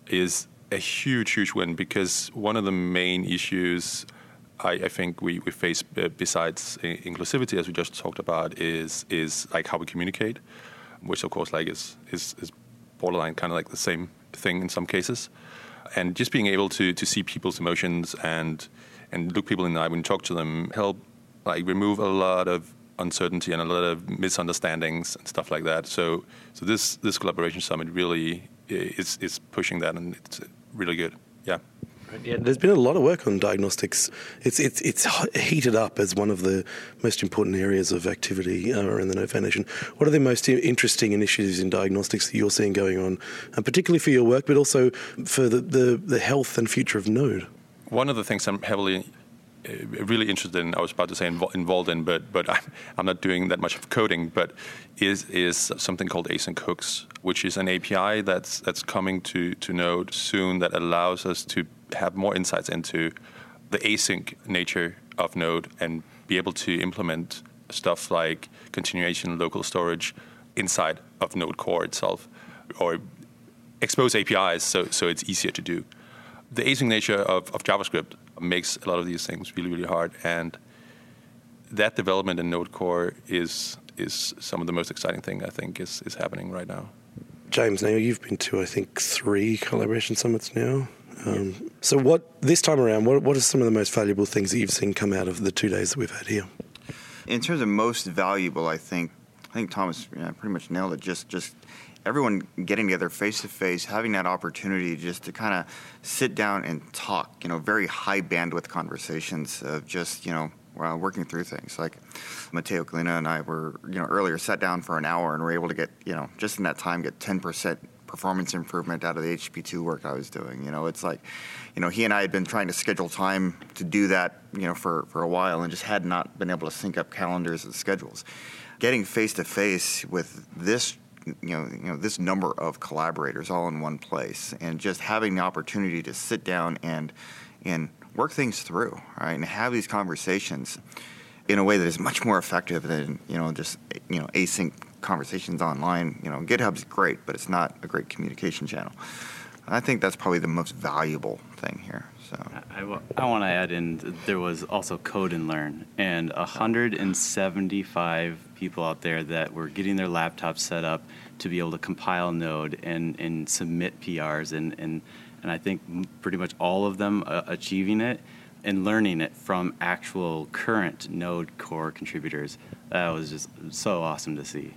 is a huge, huge win because one of the main issues I, I think we, we face uh, besides inclusivity, as we just talked about, is is like how we communicate, which of course like is is, is borderline kind of like the same thing in some cases and just being able to to see people's emotions and and look people in the eye when you talk to them help like remove a lot of uncertainty and a lot of misunderstandings and stuff like that. So so this this collaboration summit really eh, is is pushing that and it's really good. Yeah. Yeah, there's been a lot of work on diagnostics. It's it's it's heated up as one of the most important areas of activity uh, around the Node Foundation. What are the most interesting initiatives in diagnostics that you're seeing going on, and particularly for your work, but also for the, the, the health and future of Node? One of the things I'm heavily uh, really interested in. I was about to say involved in, but but I'm not doing that much of coding. But is is something called async hooks, which is an API that's that's coming to to Node soon that allows us to have more insights into the async nature of Node and be able to implement stuff like continuation local storage inside of Node core itself, or expose APIs so so it's easier to do. The async nature of, of JavaScript makes a lot of these things really, really hard. And that development in Node Core is is some of the most exciting thing I think is, is happening right now. James, now you've been to I think three collaboration summits now. Um, so, what this time around? What what are some of the most valuable things that you've seen come out of the two days that we've had here? In terms of most valuable, I think I think Thomas pretty much nailed it. Just just everyone getting together face to face, having that opportunity just to kind of sit down and talk, you know, very high bandwidth conversations of just, you know, uh, working through things. Like Matteo Collina and I were, you know, earlier sat down for an hour and were able to get, you know, just in that time get 10% performance improvement out of the HTTP2 work I was doing. You know, it's like, you know, he and I had been trying to schedule time to do that, you know, for, for a while and just had not been able to sync up calendars and schedules. Getting face to face with this you know, you know this number of collaborators all in one place, and just having the opportunity to sit down and and work things through, right, and have these conversations in a way that is much more effective than you know just you know async conversations online. You know, GitHub's great, but it's not a great communication channel. I think that's probably the most valuable thing here. So I, I, I want to add in there was also Code and Learn, and 175 people out there that were getting their laptops set up to be able to compile Node and, and submit PRs, and, and, and I think pretty much all of them uh, achieving it and learning it from actual current Node core contributors. That was just so awesome to see.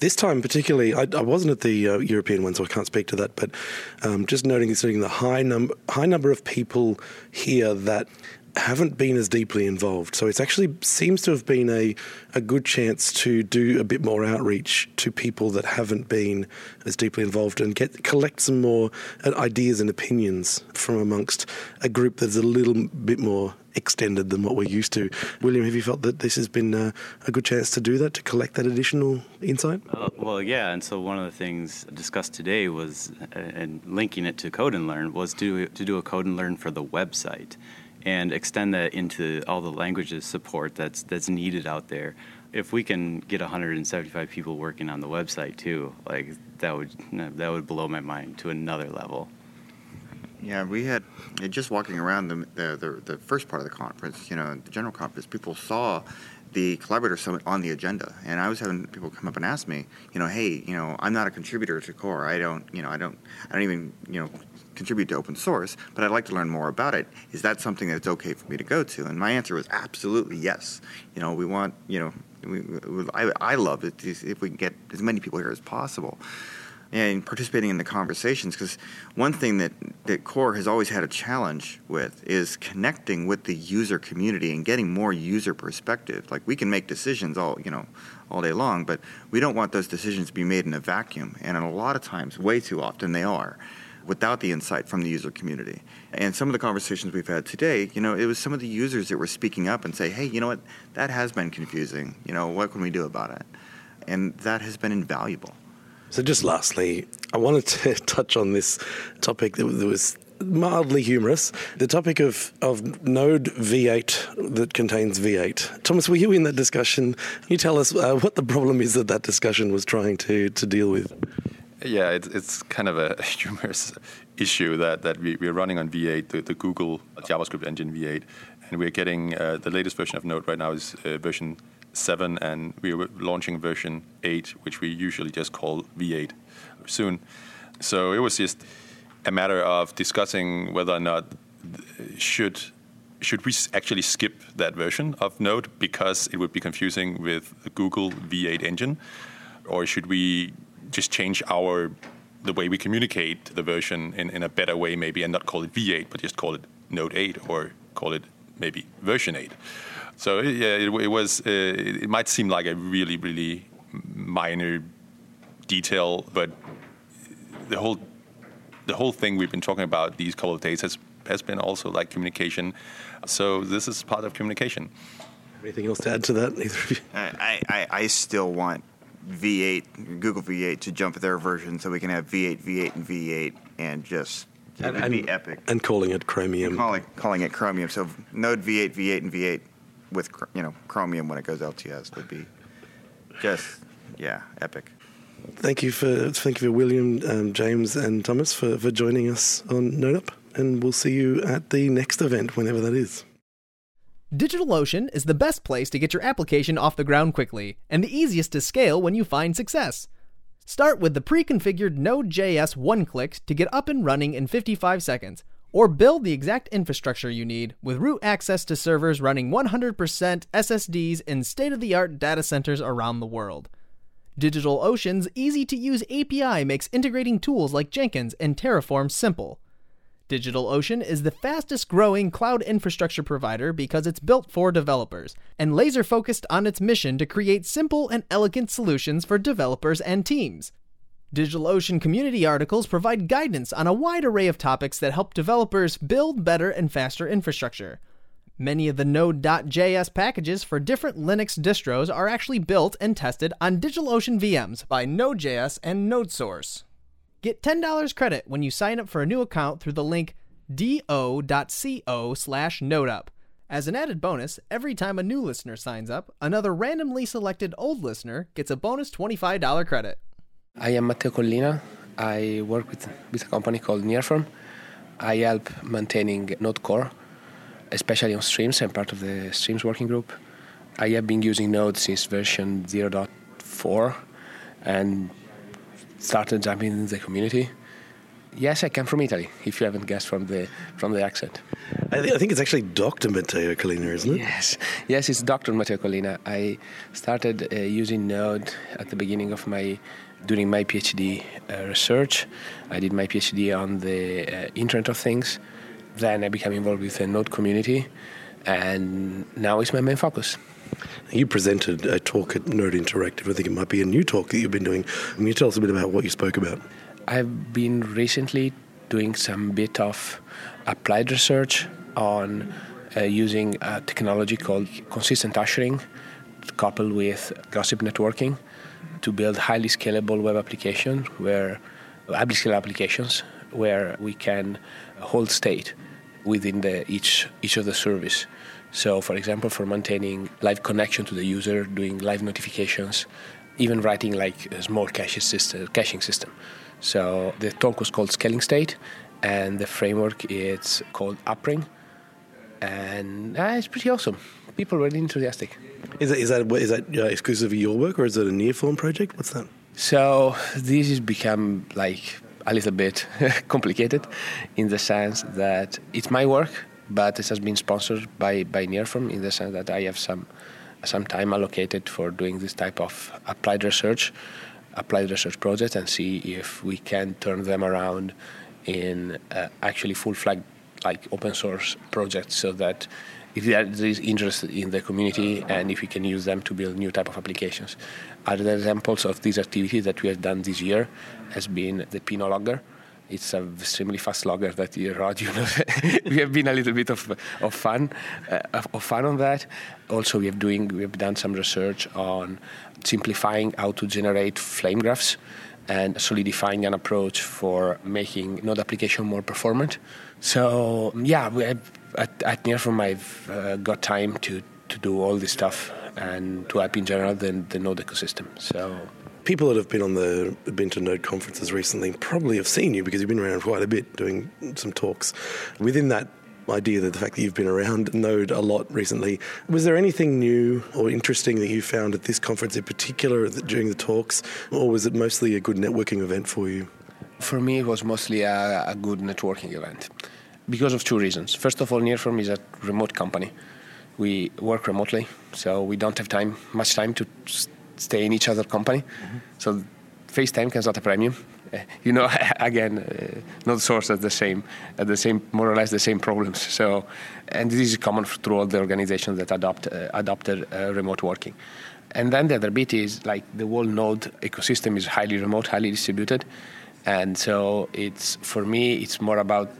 This time, particularly, I, I wasn't at the uh, European one, so I can't speak to that. But um, just noting, considering the high number, high number of people here that haven't been as deeply involved. So it actually seems to have been a, a good chance to do a bit more outreach to people that haven't been as deeply involved and get collect some more uh, ideas and opinions from amongst a group that's a little bit more extended than what we're used to. William, have you felt that this has been uh, a good chance to do that, to collect that additional insight? Uh, well, yeah, and so one of the things discussed today was, uh, and linking it to Code and Learn, was to, to do a Code and Learn for the website and extend that into all the languages support that's that's needed out there. If we can get 175 people working on the website too, like that would that would blow my mind to another level. Yeah, we had just walking around the, the, the the first part of the conference, you know, the general conference. People saw the collaborator summit on the agenda, and I was having people come up and ask me, you know, hey, you know, I'm not a contributor to Core. I don't, you know, I don't, I don't even, you know, contribute to open source, but I'd like to learn more about it. Is that something that's okay for me to go to? And my answer was absolutely yes. You know, we want, you know, we, we, I, I love it if we can get as many people here as possible and participating in the conversations because one thing that, that core has always had a challenge with is connecting with the user community and getting more user perspective like we can make decisions all you know all day long but we don't want those decisions to be made in a vacuum and a lot of times way too often they are without the insight from the user community and some of the conversations we've had today you know it was some of the users that were speaking up and say hey you know what that has been confusing you know what can we do about it and that has been invaluable so, just lastly, I wanted to touch on this topic that was mildly humorous the topic of, of Node V8 that contains V8. Thomas, were you in that discussion? Can you tell us uh, what the problem is that that discussion was trying to, to deal with? Yeah, it's, it's kind of a humorous issue that, that we, we're running on V8, the, the Google JavaScript engine V8, and we're getting uh, the latest version of Node right now is uh, version 7, and we are launching version 8, which we usually just call V8 soon. So it was just a matter of discussing whether or not should should we actually skip that version of Node because it would be confusing with the Google V8 engine, or should we just change our the way we communicate the version in, in a better way maybe and not call it V8 but just call it Node 8 or call it maybe version 8. So yeah, it, it was. Uh, it might seem like a really, really minor detail, but the whole the whole thing we've been talking about these couple of days has has been also like communication. So this is part of communication. Anything else to add to that? Either of you? I, I, I still want V8, Google V8, to jump their version so we can have V8, V8, and V8, and just and, and, be epic. And calling it Chromium. Calling, calling it Chromium. So Node V8, V8, and V8 with you know Chromium when it goes LTS would be just yeah epic. Thank you for thank you for William, um, James, and Thomas for, for joining us on NodeUp, and we'll see you at the next event whenever that is. DigitalOcean is the best place to get your application off the ground quickly, and the easiest to scale when you find success. Start with the pre-configured Node.js one-click to get up and running in 55 seconds or build the exact infrastructure you need with root access to servers running 100% SSDs in state of the art data centers around the world. DigitalOcean's easy to use API makes integrating tools like Jenkins and Terraform simple. DigitalOcean is the fastest growing cloud infrastructure provider because it's built for developers and laser focused on its mission to create simple and elegant solutions for developers and teams. DigitalOcean community articles provide guidance on a wide array of topics that help developers build better and faster infrastructure. Many of the Node.js packages for different Linux distros are actually built and tested on DigitalOcean VMs by Node.js and NodeSource. Get $10 credit when you sign up for a new account through the link do.co slash nodeup. As an added bonus, every time a new listener signs up, another randomly selected old listener gets a bonus $25 credit. I am Matteo Collina. I work with, with a company called Nearform. I help maintaining Node Core, especially on streams. I'm part of the streams working group. I have been using Node since version 0.4 and started jumping in the community. Yes, I come from Italy. If you haven't guessed from the from the accent, I, th- I think it's actually Dr. Matteo Collina, isn't it? Yes, yes, it's Dr. Matteo Collina. I started uh, using Node at the beginning of my during my PhD uh, research. I did my PhD on the uh, Internet of Things. Then I became involved with the Node community, and now it's my main focus. You presented a talk at Node Interactive. I think it might be a new talk that you've been doing. Can you tell us a bit about what you spoke about? I've been recently doing some bit of applied research on uh, using a technology called consistent hashing coupled with gossip networking to build highly scalable web applications where highly scalable applications where we can hold state within the each each of the service. So, for example, for maintaining live connection to the user, doing live notifications, even writing like a small cache system, caching system. So the talk was called Scaling State, and the framework is called Upring, and uh, it's pretty awesome. People are really enthusiastic. Is that is that is that uh, exclusive your work or is it a Nearform project? What's that? So this has become like a little bit complicated in the sense that it's my work, but it has been sponsored by by Nearform in the sense that I have some some time allocated for doing this type of applied research, applied research projects, and see if we can turn them around in uh, actually full flag like open source projects, so that if there is interest in the community and if we can use them to build new type of applications. Other examples of these activities that we have done this year has been the Pino Logger. It's a extremely fast logger that Rod, you know, we have been a little bit of, of fun, uh, of fun on that. Also, we have doing we have done some research on simplifying how to generate flame graphs and solidifying an approach for making node application more performant. So yeah, we have, at, at Nearform I've uh, got time to, to do all this stuff and to help in general the, the node ecosystem. So people that have been on the been to Node conferences recently probably have seen you because you've been around quite a bit doing some talks. Within that idea that the fact that you've been around Node a lot recently, was there anything new or interesting that you found at this conference in particular during the talks, or was it mostly a good networking event for you? For me, it was mostly a, a good networking event because of two reasons. First of all, Nearform is a remote company. We work remotely, so we don't have time, much time to stay in each other's company. Mm-hmm. So FaceTime comes at a premium. Uh, you know, again, uh, NodeSource at the same, at the same, more or less the same problems. So, and this is common through all the organizations that adopt uh, adopted uh, remote working. And then the other bit is like the whole node ecosystem is highly remote, highly distributed, and so it's for me it's more about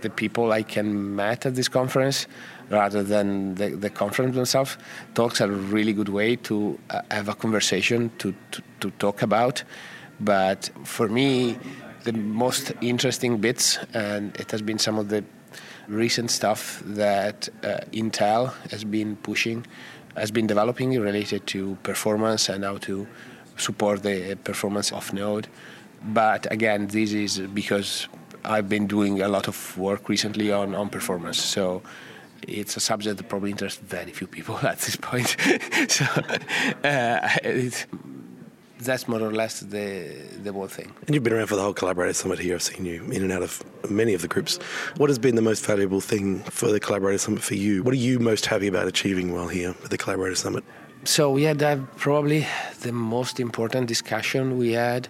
the people I can meet at this conference rather than the, conference themselves. Talks are a really good way to uh, have a conversation to, to, to talk about. But for me, the most interesting bits, and it has been some of the recent stuff that uh, Intel has been pushing, has been developing related to performance and how to support the performance of Node. But again, this is because I've been doing a lot of work recently on, on performance. So it's a subject that probably interests very few people at this point. so uh, that's more or less the the whole thing. And you've been around for the whole Collaborator Summit here. I've seen you in and out of many of the groups. What has been the most valuable thing for the Collaborator Summit for you? What are you most happy about achieving while here at the Collaborator Summit? So we had uh, probably the most important discussion we had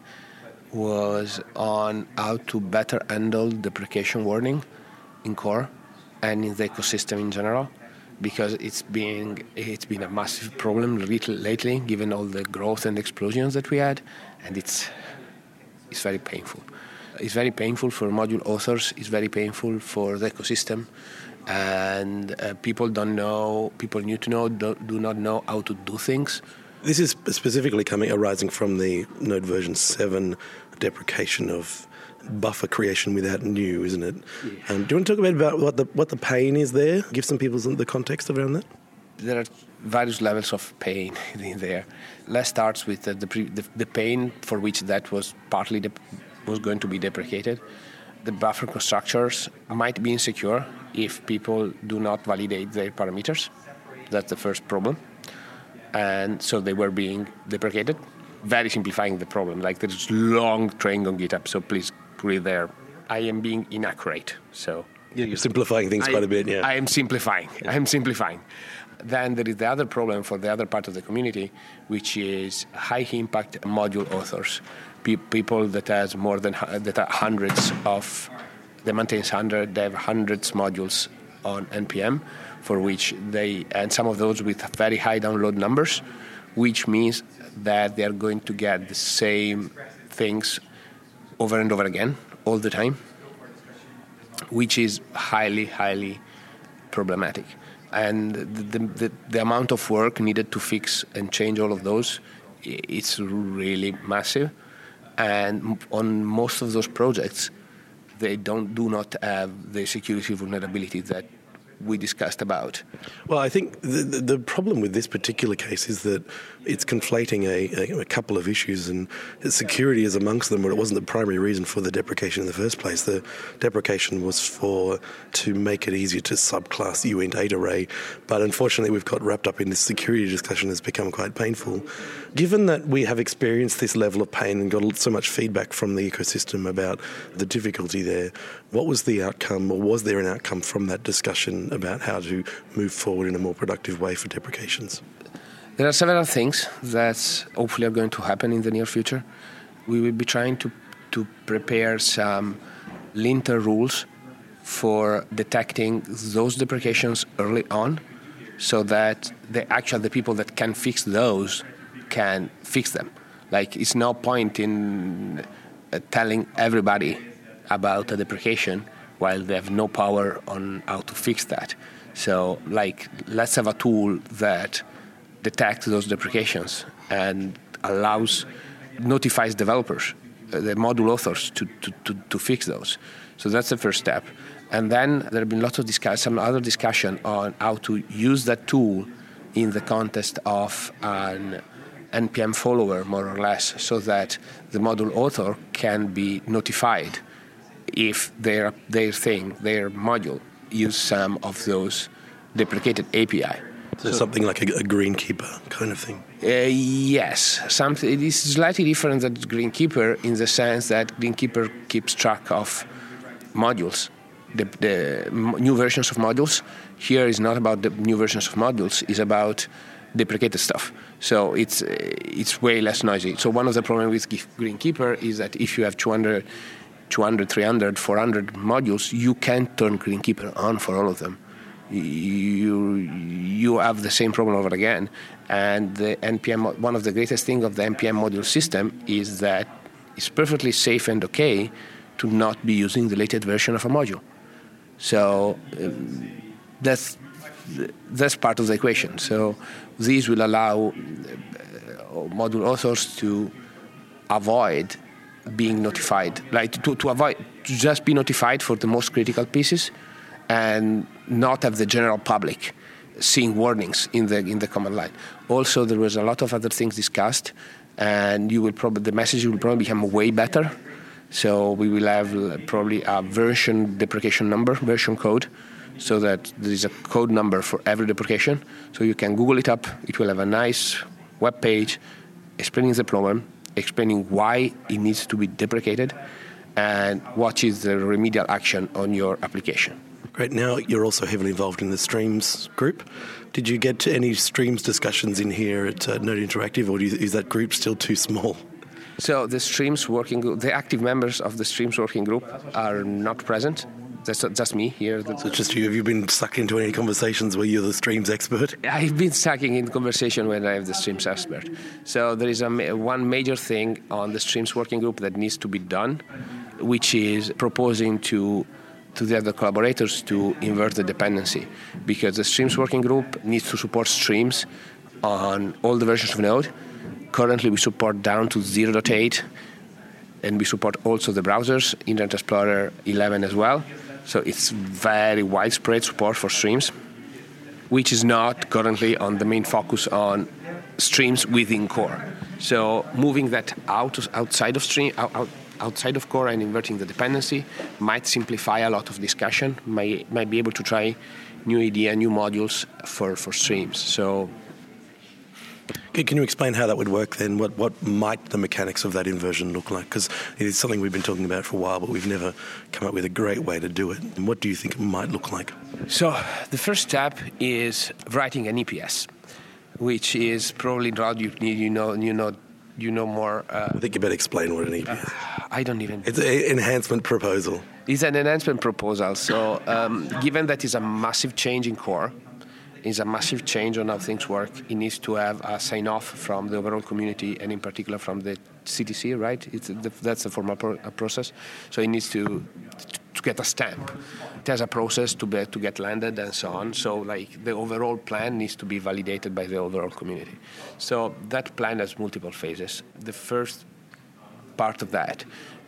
was on how to better handle deprecation warning in core and in the ecosystem in general because it's been it's been a massive problem lately given all the growth and explosions that we had and it's it's very painful. It's very painful for module authors it's very painful for the ecosystem and uh, people don't know people new to know do, do not know how to do things. This is specifically coming arising from the node version 7 deprecation of buffer creation without new, isn't it? Yeah. Um, do you want to talk a bit about what the what the pain is there? Give some people some, the context around that. There are various levels of pain in there. Let's start with the, the, the, the pain for which that was partly was going to be deprecated. The buffer structures might be insecure if people do not validate their parameters. That's the first problem. And so they were being deprecated very simplifying the problem. Like there's long train on GitHub, so please there. I am being inaccurate, so. Yeah, you're simplifying things I, quite a bit. Yeah, I am simplifying. I am simplifying. Then there is the other problem for the other part of the community, which is high impact module authors, Pe- people that has more than that are hundreds of, they maintain hundred, they have hundreds modules on npm, for which they and some of those with very high download numbers, which means that they are going to get the same things over and over again all the time, which is highly, highly problematic. And the, the, the, amount of work needed to fix and change all of those, it's really massive. And on most of those projects, they don't do not have the security vulnerability that we discussed about. Well, I think the, the, the problem with this particular case is that it's conflating a, a, a, couple of issues, and security is amongst them, but it wasn't the primary reason for the deprecation in the first place. The deprecation was for to make it easier to subclass uint8 array, but unfortunately, we've got wrapped up in this security discussion that's become quite painful. Given that we have experienced this level of pain and got so much feedback from the ecosystem about the difficulty there, what was the outcome, or was there an outcome from that discussion about how to move forward in a more productive way for deprecations? There are several things that hopefully are going to happen in the near future. We will be trying to, to prepare some linter rules for detecting those deprecations early on so that the actual the people that can fix those can fix them. Like it's no point in uh, telling everybody about a deprecation while they have no power on how to fix that. So like let's have a tool that detects those deprecations and allows notifies developers, uh, the module authors, to, to, to, to, fix those. So that's the first step. And then there have been lots of discuss, some other discussion on how to use that tool in the context of an npm follower, more or less, so that the module author can be notified if their their thing, their module, use some of those deprecated API. So, so something like a, a, greenkeeper kind of thing. Uh, yes, something. It is slightly different than greenkeeper in the sense that greenkeeper keeps track of modules, the, the new versions of modules. Here is not about the new versions of modules; it's about deprecated stuff. So it's it's way less noisy. So one of the problems with greenkeeper is that if you have 200, 200, 300, 400 modules, you can't turn greenkeeper on for all of them you you have the same problem over again. And the npm one of the greatest things of the npm module system is that it's perfectly safe and okay to not be using the latest version of a module. So um, that's that's part of the equation. So these will allow uh, module authors to avoid being notified, like to, to avoid to just be notified for the most critical pieces and not have the general public seeing warnings in the in the command line. Also, there was a lot of other things discussed, and you will probably the message will probably become way better. So we will have probably a version deprecation number, version code, so that there is a code number for every deprecation. So you can Google it up. It will have a nice web page explaining the problem, explaining why it needs to be deprecated, and what is the remedial action on your application. Great. Now you're also heavily involved in the Streams group. Did you get to any Streams discussions in here at uh, Node Interactive, or you, is that group still too small? So the Streams working group, the active members of the Streams working group are not present. That's just me here. So just you. Have you been stuck into any conversations where you're the streams expert? I've been stuck in conversation when I'm the streams expert. So there is a, one major thing on the streams working group that needs to be done, which is proposing to to the other collaborators to invert the dependency because the streams working group needs to support streams on all the versions of Node. Currently, we support down to 0.8, and we support also the browsers, Internet Explorer 11 as well. So it's very widespread support for streams, which is not currently on the main focus on streams within core. So moving that out outside of stream out, out, outside of core and inverting the dependency might simplify a lot of discussion, might, might be able to try new idea, new modules for, for streams. So can you explain how that would work then? What, what might the mechanics of that inversion look like? Because it is something we've been talking about for a while, but we've never come up with a great way to do it. And what do you think it might look like? So, the first step is writing an EPS, which is probably Rod, you, you know, you know you know more. Uh, I think you better explain what an EPS. is. I don't even. It's an enhancement proposal. It's an enhancement proposal. So, um, given that it's a massive change in core, it's a massive change on how things work. It needs to have a sign off from the overall community, and in particular from the CTC, right? The, that's the formal pro- uh, process. So it needs to to get a stamp. It has a process to be, to get landed and so on. So like the overall plan needs to be validated by the overall community. So that plan has multiple phases. The first part of that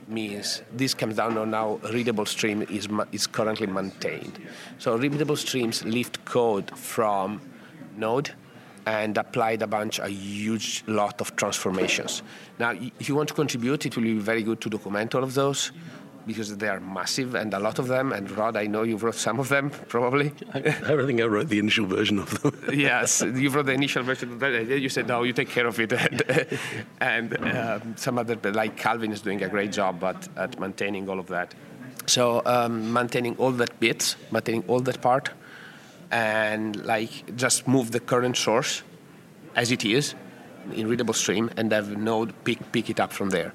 means this comes down on how readable stream is, is currently maintained. So readable streams lift code from Node and applied a bunch, a huge lot of transformations. Now, if you want to contribute, it will be very good to document all of those because they are massive and a lot of them. And Rod, I know you've wrote some of them, probably. I, I think I wrote the initial version of them. yes, you wrote the initial version. Of that. You said, no, you take care of it. and um, some other, like Calvin is doing a great job at, at maintaining all of that. So um, maintaining all that bits, maintaining all that part, and like just move the current source as it is in readable stream and have node pick, pick it up from there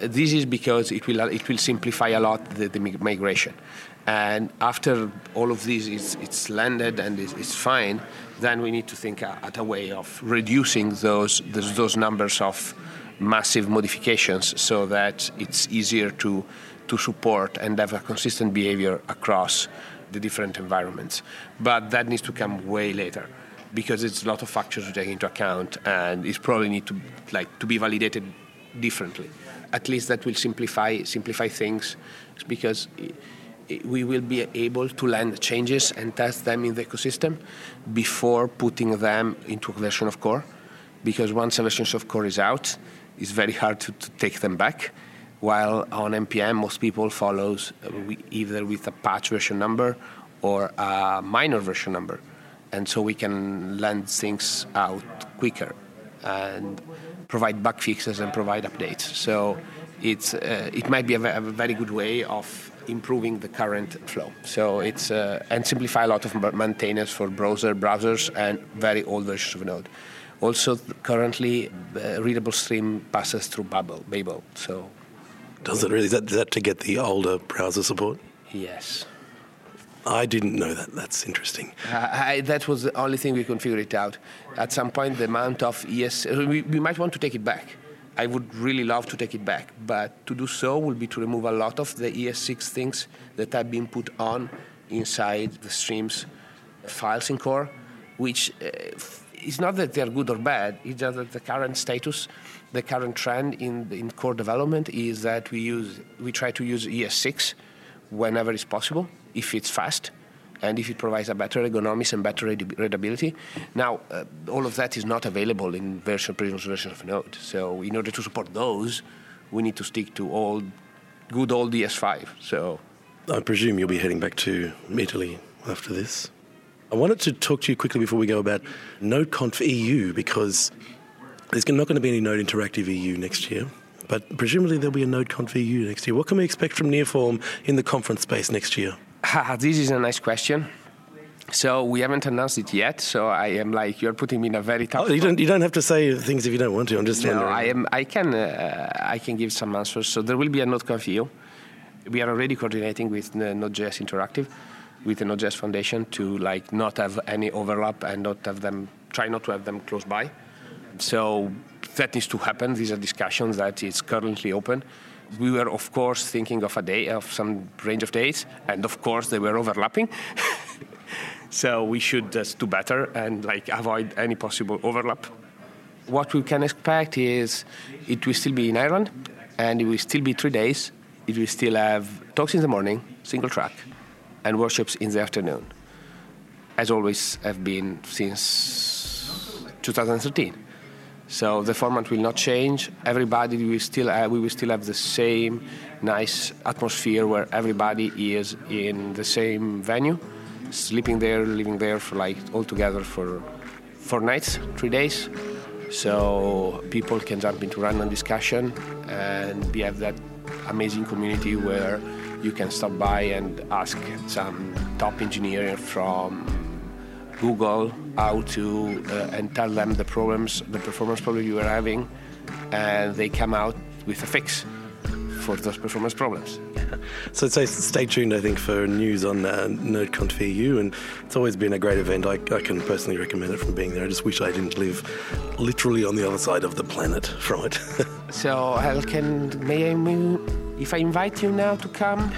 this is because it will it will simplify a lot the, the migration. And after all of this is it's landed and it's, is fine, then we need to think at a way of reducing those, those those numbers of massive modifications so that it's easier to to support and have a consistent behavior across the different environments. But that needs to come way later because it's a lot of factors to take into account and it probably need to like to be validated differently at least that will simplify simplify things because we will be able to land changes and test them in the ecosystem before putting them into a version of core because once a version of core is out it's very hard to, to take them back. While on npm most people follows uh, either with a patch version number or a minor version number. And so we can land things out quicker. And provide bug fixes and provide updates. So it's, uh, it might be a, a, very good way of improving the current flow. So it's uh, and simplify a lot of maintenance for browser browsers and very old versions of Node. Also, currently, uh, readable stream passes through Babel. Babel. So, does it really? Is that, is that to get the older browser support? Yes. I didn't know that. That's interesting. Uh, I, that was the only thing we could figure it out. At some point, the amount of ES, we, we might want to take it back. I would really love to take it back, but to do so will be to remove a lot of the ES6 things that have been put on inside the streams files in core, which uh, is not that they're good or bad, it's just that the current status, the current trend in, in core development is that we use we try to use ES6 whenever it's possible if it's fast and if it provides a better ergonomics and better readability. Now, uh, all of that is not available in version previous version of Node. So, in order to support those, we need to stick to old, good old ES5. So, I presume you'll be heading back to Italy after this. I wanted to talk to you quickly before we go about NodeConf EU because there's not going to be any Node Interactive EU next year but presumably there'll be a NodeConf EU next year. What can we expect from Nearform in the conference space next year? this is a nice question. So we haven't announced it yet. So I am like you're putting me in a very tough. Oh, you don't you don't have to say things if you don't want to. I'm just no. Wondering. I am. I can. Uh, I can give some answers. So there will be a NodeConf EU. We are already coordinating with Node.js Interactive, with the Node.js Foundation to like not have any overlap and not have them try not to have them close by. So that needs to happen. These are discussions that is currently open. We were, of course, thinking of a day, of some range of days, and of course, they were overlapping. so we should just do better and like avoid any possible overlap. What we can expect is it will still be in Ireland, and it will still be three days. It will still have talks in the morning, single track, and workshops in the afternoon, as always have been since 2013. So the format will not change. Everybody will still have, we will still have the same nice atmosphere where everybody is in the same venue, sleeping there, living there for like all together for four nights, three days. So people can jump into random discussion and we have that amazing community where you can stop by and ask some top engineer from Google how to uh, and tell them the problems, the performance problem you are having, and they come out with a fix for those performance problems. So, so stay tuned, I think, for news on uh, NodeConf EU, and it's always been a great event. I, I, can personally recommend it from being there. I just wish I didn't live literally on the other side of the planet from it. so, Hal, can may I, if I invite you now to come,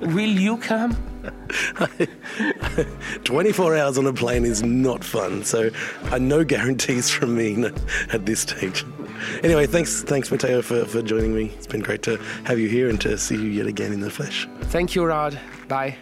will you come? 24 hours on a plane is not fun, so uh, no guarantees from me at this stage. Anyway, thanks, thanks Matteo, for, for joining me. It's been great to have you here and to see you yet again in the flesh. Thank you, Rod. Bye.